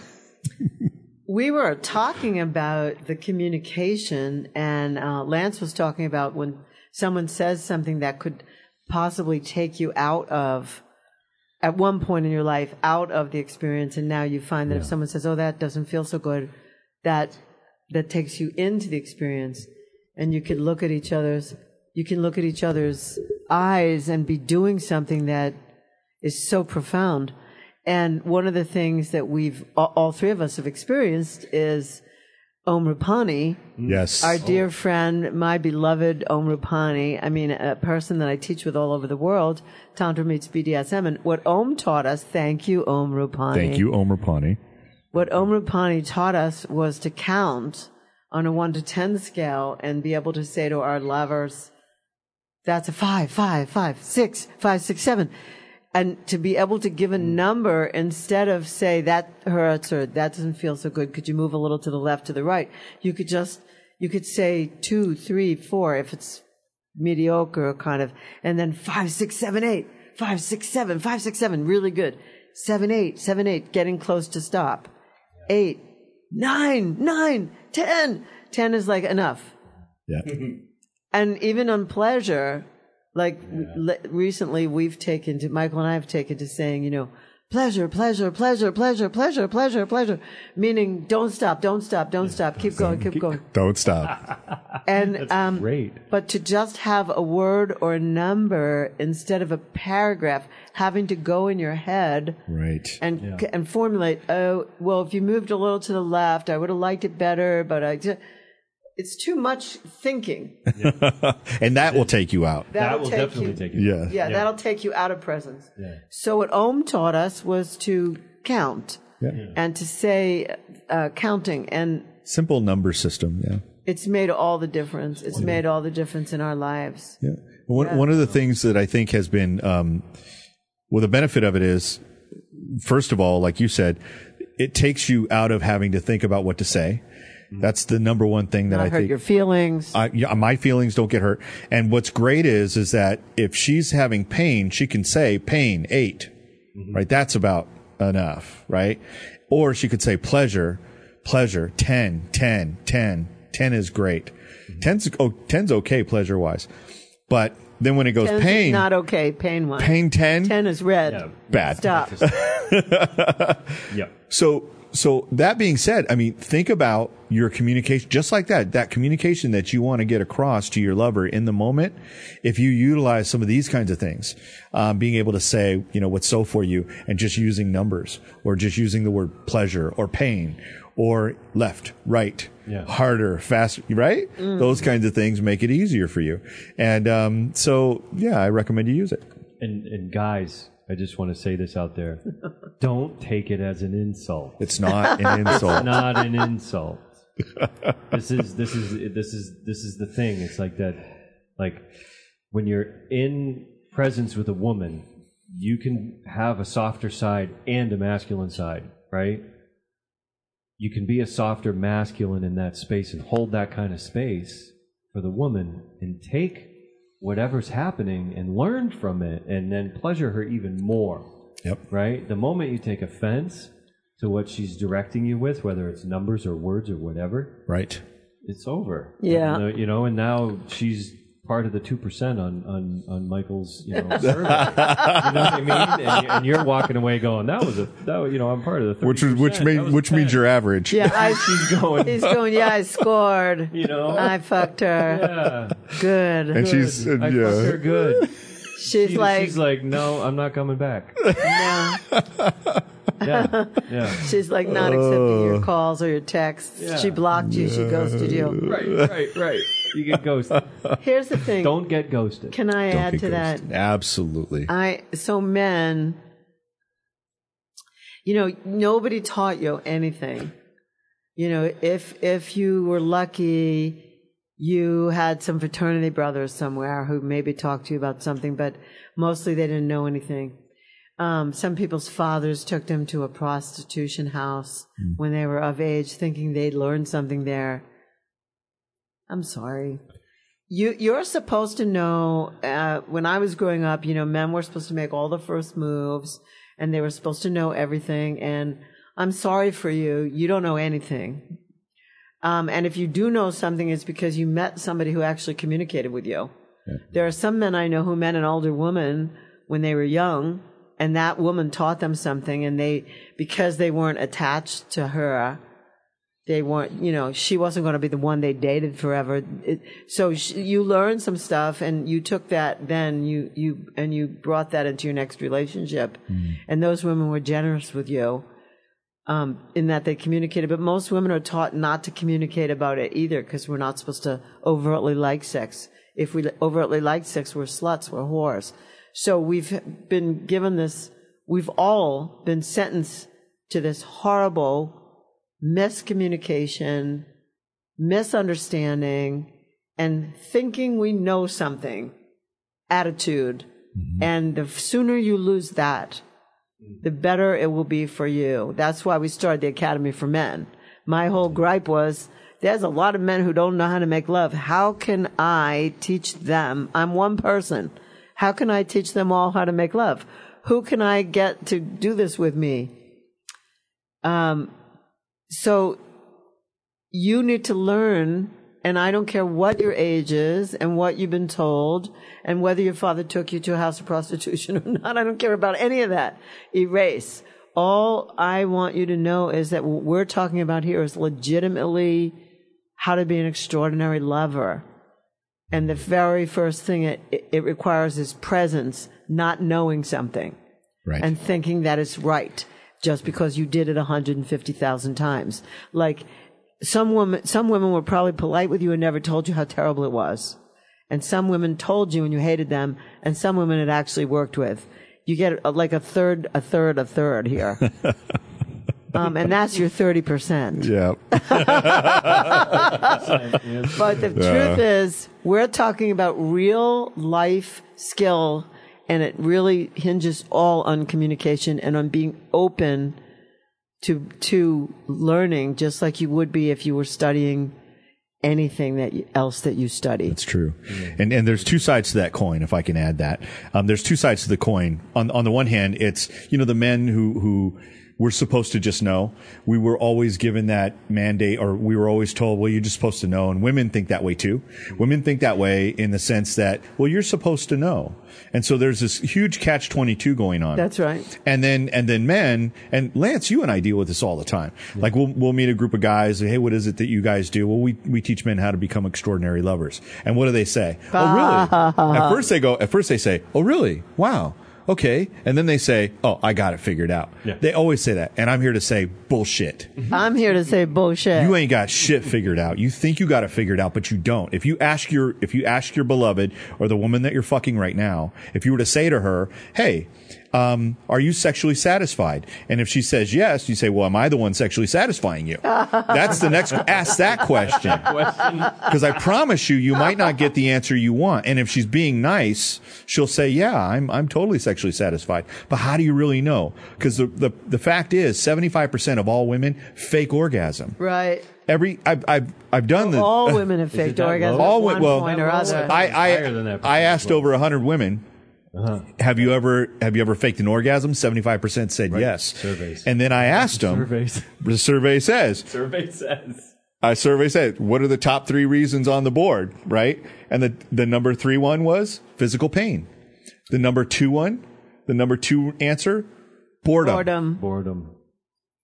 we were talking about the communication, and uh, Lance was talking about when someone says something that could possibly take you out of at one point in your life out of the experience and now you find that if someone says oh that doesn't feel so good that that takes you into the experience and you can look at each other's you can look at each other's eyes and be doing something that is so profound and one of the things that we've all, three of us have experienced is Om Rupani, Yes. our dear friend, my beloved Om Rupani, I mean, a person that I teach with all over the world, Tantra meets BDSM. And what Om taught us, thank you, Om Rupani. Thank you, Om Rupani. What Om Rupani taught us was to count on a one to 10 scale and be able to say to our lovers, that's a five, five, five, six, five, six, seven. And to be able to give a mm. number instead of say that hurts or that doesn't feel so good. Could you move a little to the left, to the right? You could just, you could say two, three, four if it's mediocre kind of, and then five, six, seven, eight, five, six, seven, five, six, seven, really good. Seven, eight, seven, eight, getting close to stop. Eight, nine, nine, ten. Ten is like enough. Yeah. And even on pleasure, like le- recently we've taken to, Michael and I have taken to saying, you know, pleasure, pleasure, pleasure, pleasure, pleasure, pleasure, pleasure, meaning don't stop, don't stop, don't stop, keep going, keep going. Don't stop. And, um, great. but to just have a word or a number instead of a paragraph, having to go in your head right. and and formulate. Oh, well, if you moved a little to the left, I would have liked it better, but I just. It's too much thinking. and that will take you out. That'll that will take definitely you, take you. Yeah. Yeah, that'll take you out of presence. Yeah. So what Om taught us was to count Yeah. and to say uh, counting, and Simple number system. Yeah. it's made all the difference. It's made all the difference in our lives. Yeah. One, one of the things that I think has been, um, well, the benefit of it is, first of all, like you said, it takes you out of having to think about what to say. Mm-hmm. That's the number one thing that Not I hurt think. your feelings. I, yeah, my feelings don't get hurt. And what's great is, is that if she's having pain, she can say pain 8 mm-hmm. right? That's about enough, right? Or she could say pleasure, pleasure 10, 10, 10, 10 is great. Mm-hmm. 10's, oh, 10's okay pleasure wise. But then when it goes Ten's pain, not okay. Pain one. pain 10, Ten is red. Yeah. bad. Stop. yeah. So, so that being said, I mean, think about your communication, just like that, that communication that you want to get across to your lover in the moment. If you utilize some of these kinds of things, um, being able to say, you know, what's so for you and just using numbers or just using the word pleasure or pain or left, right, Yeah. harder, faster, right? Those kinds of things make it easier for you. And, um, so yeah, I recommend you use it. And and guys, I just want to say this out there: don't take it as an insult. It's not an insult. It's not an insult. this is this is this is this is the thing. It's like that, like when you're in presence with a woman, you can have a softer side and a masculine side, right? You can be a softer masculine in that space and hold that kind of space for the woman and take whatever's happening and learn from it and then pleasure her even more Yep. right? The moment you take offense to what she's directing you with, whether it's numbers or words or whatever, Right. it's over. Yeah. You know, you know, and now she's part of the two percent on, on on Michael's you know survey. you know what I mean? And, you- and you're walking away going, "That was a that was, you know I'm part of the 30%. Which, was- which, That mean, was a which means 10." you're average. Yeah, I, she's going. he's going. Yeah, I scored. You know, I fucked her. yeah, Good. And she's, uh, I fucked her yeah. good. she's She- like, she's like, no, I'm not coming back. no. Yeah, yeah. She's like not accepting your calls or your texts. Yeah. She blocked you. She ghosted you. Right, right, right. You get ghosted. Here's the thing. Don't get ghosted. Can I Don't add get to that? Absolutely. I so men, you know, nobody taught you anything. You know, if if you were lucky, you had some fraternity brothers somewhere who maybe talked to you about something, but mostly they didn't know anything. Um, some people's fathers took them to a prostitution house when they were of age, thinking they'd learn something there. I'm sorry. You you're supposed to know. Uh, when I was growing up, you know, men were supposed to make all the first moves, and they were supposed to know everything. And I'm sorry for you. You don't know anything. Um, and if you do know something, it's because you met somebody who actually communicated with you. There are some men I know who met an older woman when they were young, and that woman taught them something, and they because they weren't attached to her, they weren't, you know, she wasn't going to be the one they dated forever. It, so sh- you learned some stuff and you took that then you, you, and you brought that into your next relationship. And those women were generous with you, um, in that they communicated. But most women are taught not to communicate about it either because we're not supposed to overtly like sex. If we overtly like sex, we're sluts, we're whores. So we've been given this, we've all been sentenced to this horrible miscommunication, misunderstanding, and thinking we know something attitude. And the sooner you lose that, the better it will be for you. That's why we started the Academy for Men. My whole gripe was there's a lot of men who don't know how to make love. How can I teach them? I'm one person. How can I teach them all how to make love? Who can I get to do this with me? Um, so you need to learn, and I don't care what your age is and what you've been told and whether your father took you to a house of prostitution or not. I don't care about any of that. Erase. All I want you to know is that what we're talking about here is legitimately how to be an extraordinary lover. And the very first thing it, it requires is presence, not knowing something Right. and thinking that it's right just because you did it 150,000 times. Like some women, some women were probably polite with you and never told you how terrible it was. And some women told you and you hated them, and some women it actually worked with. You get a, like a third, a third, a third here. um, and that's your 30%. yeah. But the truth is, we're talking about real life skill, and it really hinges all on communication and on being open to to learning, just like you would be if you were studying anything that you, else that you study. It's true. And and there's two sides to that coin, if I can add that. Um, there's two sides to the coin. On on the one hand, it's you know the men who who we're supposed to just know. We were always given that mandate, or we were always told, well, you're just supposed to know. And women think that way too. Women think that way in the sense that, well, you're supposed to know. And so there's this huge catch 22 going on. That's right. And then, and then men, and Lance, you and I deal with this all the time. Like we'll, we'll meet a group of guys. Hey, what is it that you guys do? Well, we, we teach men how to become extraordinary lovers. And what do they say? oh, really? at first they go, at first they say, oh, really? Wow. Okay. And then they say, oh, I got it figured out. Yeah. They always say that. And I'm here to say bullshit. Mm-hmm. I'm here to say bullshit. You ain't got shit figured out. You think you got it figured out, but you don't. If you ask your, if you ask your beloved or the woman that you're fucking right now, if you were to say to her, Hey, um, are you sexually satisfied? And if she says yes, you say, well, am I the one sexually satisfying you? That's the next, ask that question. Because I promise you, you might not get the answer you want. And if she's being nice, she'll say, yeah, I'm, I'm totally sexually satisfied. But how do you really know? Because the, the, the fact is 75% of all women fake orgasm. right. Every, I've, I've, I've done the, All women have faked that orgasms All one well, point or other. I, I, I asked percentage. over 100 women, Uh-huh. have you ever have you ever faked an orgasm? 75% said yes. Surveys. And then I asked them, Surveys. the survey says, Survey says. a survey said, what are the top three reasons on the board, right? And the, the number three one was physical pain. The number two one, the number two answer, boredom. Boredom. Boredom.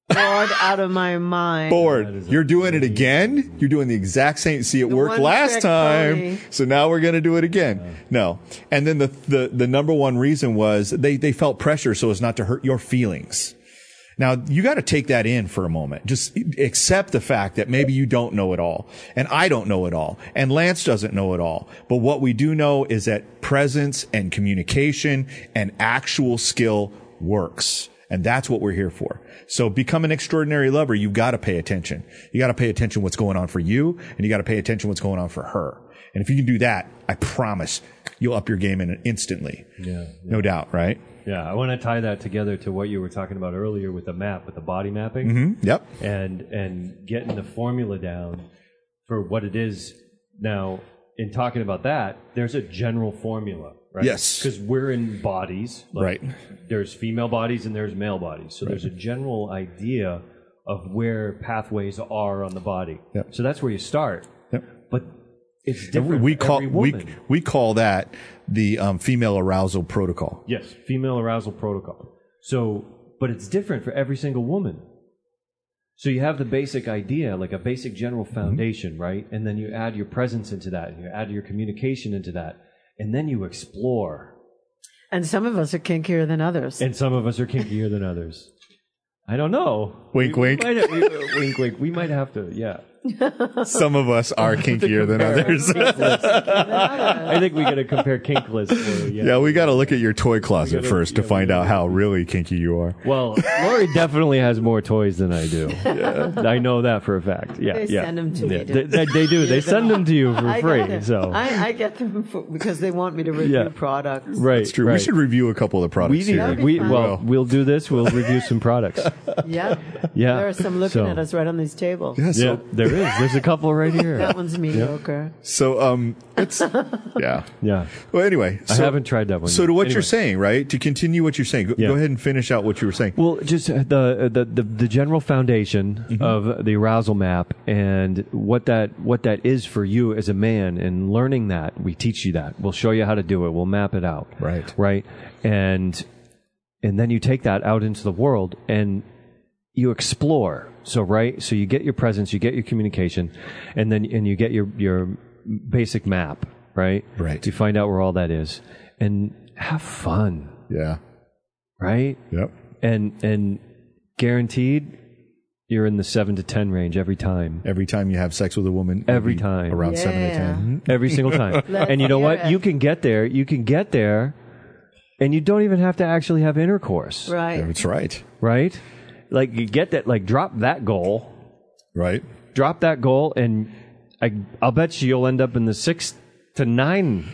Bored out of my mind. Bored. You're doing it again. You're doing the exact same. See, it The worked one last trick time, pony. so now we're going to do it again. No. And then the, the the number one reason was they they felt pressure so as not to hurt your feelings. Now you got to take that in for a moment. Just accept the fact that maybe you don't know it all, and I don't know it all, and Lance doesn't know it all. But what we do know is that presence and communication and actual skill works. And that's what we're here for. So become an extraordinary lover. You've got to pay attention. You got to pay attention what's going on for you and you got to pay attention what's going on for her. And if you can do that, I promise you'll up your game in instantly. Yeah. No doubt, right? Yeah. I want to tie that together to what you were talking about earlier with the map, with the body mapping. Mm-hmm. Yep. and and getting the formula down for what it is. Now, in talking about that, there's a general formula, right? Yes. because we're in bodies, like, Right. There's female bodies and there's male bodies, so there's a general idea of where pathways are on the body. Yep. So that's where you start. Yep. But it's different. we call every we woman. we call that the um, female arousal protocol. Yes, female arousal protocol. So, but it's different for every single woman. So you have the basic idea, like a basic general Mm-hmm. foundation, right? And then you add your presence into that, and you add your communication into that, and then you explore. And some of us are kinkier than others. And some of us are kinkier than others. I don't know. Wink, We- we wink. might we- uh, wink, wink. We might have to, yeah. Some of us are kinkier than others. I think we got to compare kinkless. For, yeah. yeah, we got to look at your toy closet gotta- first to yeah, we find out how really kinky you are. Well, Laurie definitely has more toys than I do. I know that for a fact. Yeah, They yeah. send them to me, Yeah, don't They, they- they do. They send them to you for I free. get them. So I, I get them for, because they want me to review Yeah. products. right, It's true. Right. We should review a couple of the products We need. here. We fun. well, Well. we'll do this. We'll review some products. Yeah. Yeah. There are some looking So- at us right on these tables. Yeah, so, Yeah, there is. There's a couple right here. That one's mediocre. so um, it's yeah. Yeah, Well, anyway, I haven't tried that one. So yet. to what Anyway. you're saying, right? To continue what you're saying, go, Yeah. go ahead and finish out what you were saying. Well, just the the the, the general foundation Mm-hmm. of the arousal map and what that what that is for you as a man, and learning that we teach you that. We'll show you how to do it. We'll map it out. Right. Right. And and then you take that out into the world and you explore. So right. So you get your presence, you get your communication, and then and you get your your basic map. Right. Right. To find out where all that is, and have fun. yeah. Right Yep. and and guaranteed you're in the 7 to 10 range every time Every time you have sex with a woman, Every time. around seven to 10 every single time and you know what it. you can get there you can get there and you don't even have to actually have intercourse Right. That's right. right like you get that like drop that goal Right. drop that goal and I, i'll bet you you'll end up in the 6 to 9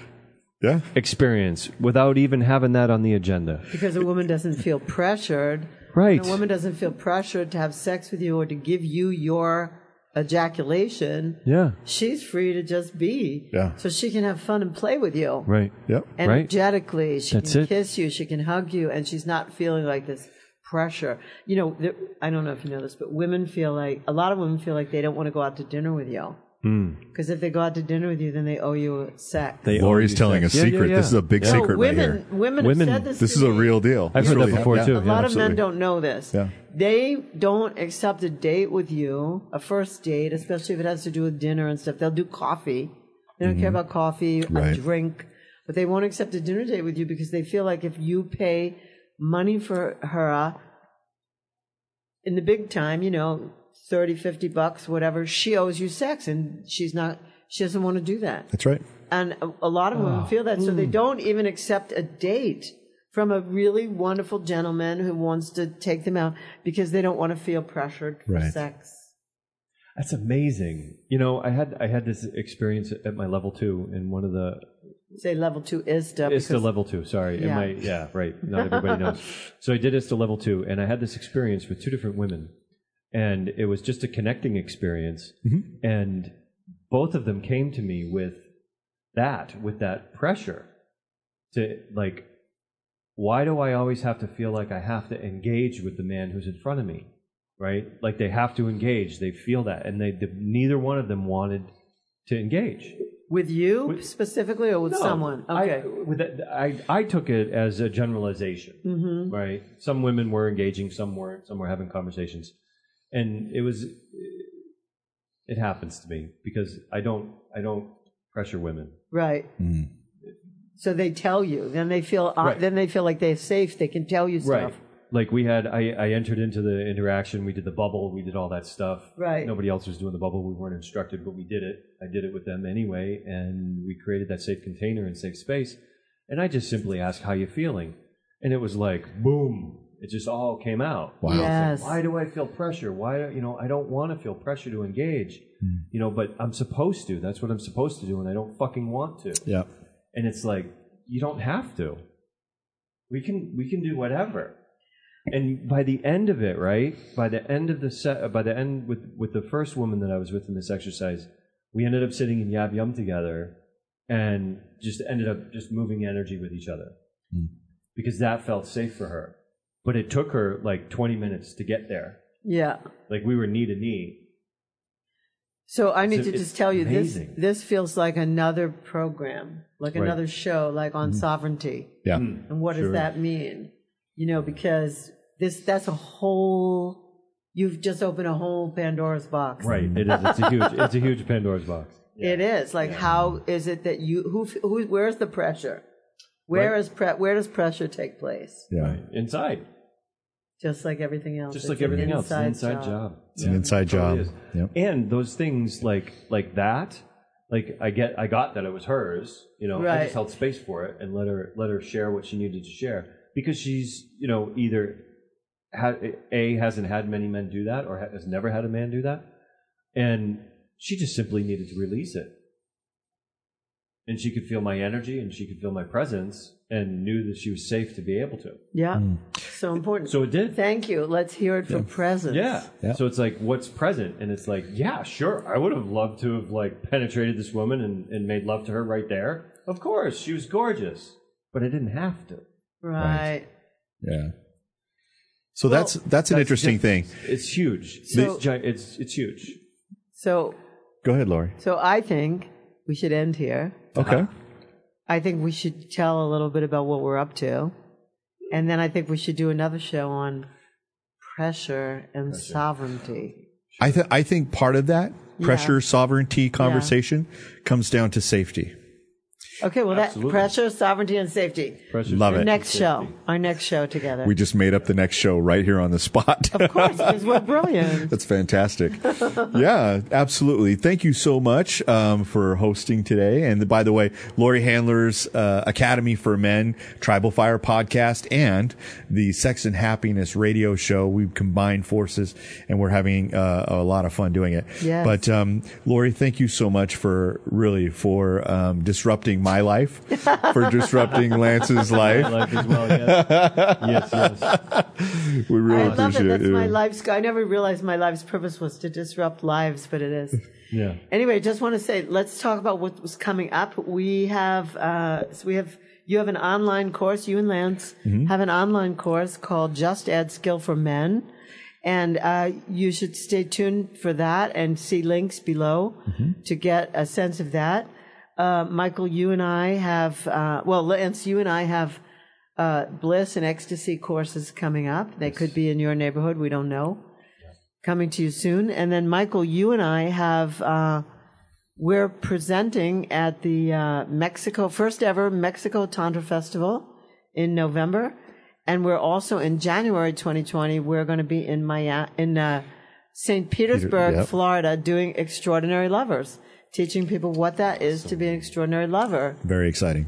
Yeah. experience without even having that on the agenda Because a woman doesn't feel pressured. Right. When a woman doesn't feel pressured to have sex with you or to give you your ejaculation. yeah She's free to just be. Yeah. So she can have fun and play with you. right Yep. Right. Energetically. She That's can it. kiss you. She can hug you. And she's not feeling like this pressure. You know, there, I don't know if you know this, but women feel like a lot of women feel like they don't want to go out to dinner with you. Because if they go out to dinner with you, then they owe you sex. They Lori's owe you telling sex. a Yeah, yeah, secret. yeah. This is a big Yeah. secret no, women, right here. women, Women- have said this. This to is a real deal. I've This heard that before, happened. too. A lot Yeah, of men don't know this. Yeah. They don't accept a date with you, a first date, especially if it has to do with dinner and stuff. They'll do coffee. They don't care about coffee, Mm-hmm. Right. a drink, but they won't accept a dinner date with you because they feel like if you pay money for her in the big time, you know, 30, 50 bucks, whatever, she owes you sex and she's not, she doesn't want to do that. That's right. And a, a lot of Oh. women feel that, so Hmm. they don't even accept a date from a really wonderful gentleman who wants to take them out because they don't want to feel pressured for Right. sex. That's amazing. You know, I had I had this experience at my level two in one of the Say level two ISTA. ISTA because- level two. Sorry, Yeah. yeah. My, yeah, right. Not everybody knows. So I did ISTA level two, and I had this experience with two different women, and it was just a connecting experience. Mm-hmm. And both of them came to me with that, with that pressure to like, why do I always have to feel like I have to engage with the man who's in front of me, right? Like they have to engage. They feel that, and they, they neither one of them wanted to engage. With you specifically or with No, someone? I, Okay. with that, I, I took it as a generalization, Mm-hmm. right? Some women were engaging, some weren't, some were having conversations. And it was, it happens to me because I don't, I don't pressure women. right. So they tell you, then they feel, uh, Right. then they feel like they're safe. They can tell you stuff. Like we had, I, I entered into the interaction, we did the bubble, we did all that stuff. Right. Nobody else was doing the bubble, we weren't instructed, but we did it. I did it with them anyway, and we created that safe container and safe space. And I just simply asked, how you feeling? And it was like, boom, it just all came out. Wow. Yes. Why do I feel pressure? Why, you know, I don't want to feel pressure to engage, Hmm. you know, but I'm supposed to. That's what I'm supposed to do, and I don't fucking want to. Yeah. And it's like, you don't have to. We can, we can do whatever. And by the end of it, right? By the end of the set, uh, by the end with with the first woman that I was with in this exercise, we ended up sitting in Yab Yum together, and just ended up just moving energy with each other hmm. because that felt safe for her. But it took her like 20 minutes to get there. Yeah. Like we were knee to knee. So I need So to just tell you amazing. this. This feels like another program, like Right. another show, like on mm-hmm. sovereignty. Yeah. Hmm. And what does that mean? You know, because this that's a whole. You've just opened a whole Pandora's box. Right. It is. It's a huge. It's a huge Pandora's box. It is like how is it that you who who where's the pressure? Where Right. is pre, where does pressure take place? Yeah. Right. Inside. Just like everything else. Just It's like an everything else. It's an inside job. It's an inside job. is. Yep. And those things like like that, like I get I got that it was hers, you know, I just held space for it and let her let her share what she needed to share because she's, you know, either had a hasn't had many men do that or has never had a man do that. And she just simply needed to release it. And she could feel my energy and she could feel my presence and knew that she was safe to be able to. Yeah. Hmm. So important. So it did. Thank you. Let's hear it for presence. Yeah. Yeah. So it's like, what's present? And it's like, yeah, sure. I would have loved to have like penetrated this woman and, and made love to her right there. Of course, she was gorgeous, but I didn't have to. Right. Yeah. So that's that's an That's interesting just- thing. It's huge. So- it's, it's it's huge. So Go ahead, Laurie. so I think we should end here. Okay. I think we should tell a little bit about what we're up to. And then I think we should do another show on pressure and sovereignty. I th- I think part of that pressure sovereignty conversation comes down to safety. Okay, well, that pressure, sovereignty, and safety. Pressure Love Our it. next show. Our next show together. We just made up the next show right here on the spot. of course, because we're brilliant. That's fantastic. yeah, absolutely. Thank you so much um, for hosting today. And by the way, Laurie Handler's uh, Academy for Men, Tribal Fire podcast, and the Sex and Happiness radio show. We've combined forces and we're having uh, a lot of fun doing it. Yes. But um, Laurie, thank you so much for really for um, disrupting my life, for disrupting Lance's life. Life as well, yes. yes, yes. We really I love it. appreciate That's it. my life's. I never realized my life's purpose was to disrupt lives, but it is. Yeah. Anyway, just want to say, let's talk about what was coming up. We have, uh, so we have You have an online course. You and Lance have an online course called Just Add Skill for Men, and uh, you should stay tuned for that and see links below to get a sense of that. Uh, Michael, you and I have uh, well, Lance, you and I have uh, bliss and ecstasy courses coming up. They could be in your neighborhood. We don't know. Coming to you soon. And then, Michael, you and I have, uh, we're presenting at the uh, Mexico, first ever Mexico Tantra Festival in November. And we're also in January 2020, we're going to be in Miami, in uh, St. Petersburg, yep. Florida, doing Extraordinary Lovers, teaching people what that is to be an extraordinary lover Very exciting.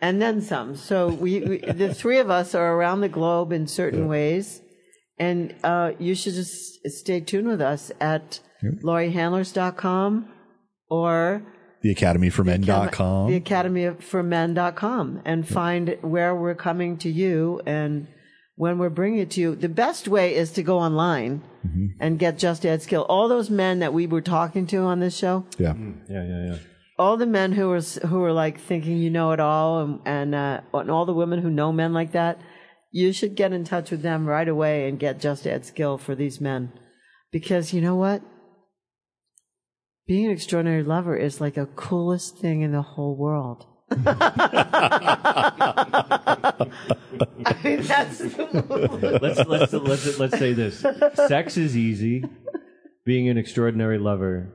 and then some. So we, we the three of us are around the globe in certain ways, and uh, you should just stay tuned with us at lauriehandlers.com or The academyformen.com. the academyformen.com and find where we're coming to you and when we're bringing it to you. The best way is to go online and get Just Add Skill. All those men that we were talking to on this show, yeah. Yeah, yeah, yeah. all the men who were who were like thinking you know it all, and and, uh, and all the women who know men like that, you should get in touch with them right away and get Just Add Skill for these men, because you know what, being an extraordinary lover is like the coolest thing in the whole world. I mean, that's Let's let's let's let's say this: sex is easy. Being an extraordinary lover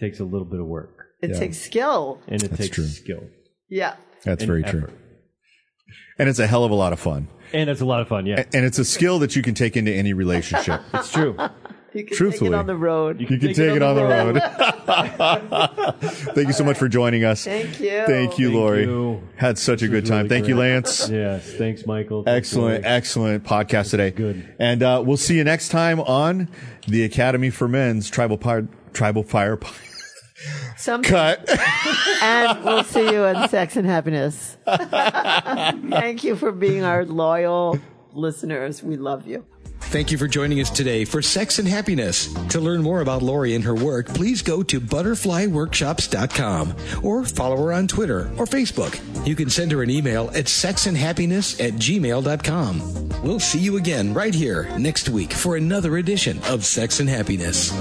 takes a little bit of work, it takes skill. and it takes true. skill Yeah. That's and very effort. true. And it's a hell of a lot of fun. and it's a lot of fun. Yeah, And it's a skill that you can take into any relationship. it's true. You can Truthfully. take it on the road. You can take it on the road. Thank you so much for joining us. Thank you. Thank you, Thank Laurie. you. Had such a good time. really Thank you. Lance. Yes, thanks, Michael. Thanks, Excellent, Laurie. excellent podcast today. Good. And uh, we'll see you next time on the Academy for Men's Tribal Fire, Tribal Fire Some Cut. and we'll see you in Sex and Happiness. Thank you for being our loyal listeners. We love you. Thank you for joining us today for Sex and Happiness. To learn more about Laurie and her work, please go to butterflyworkshops.com or follow her on Twitter or Facebook. You can send her an email at sexandhappiness at gmail.com. We'll see you again right here next week for another edition of Sex and Happiness.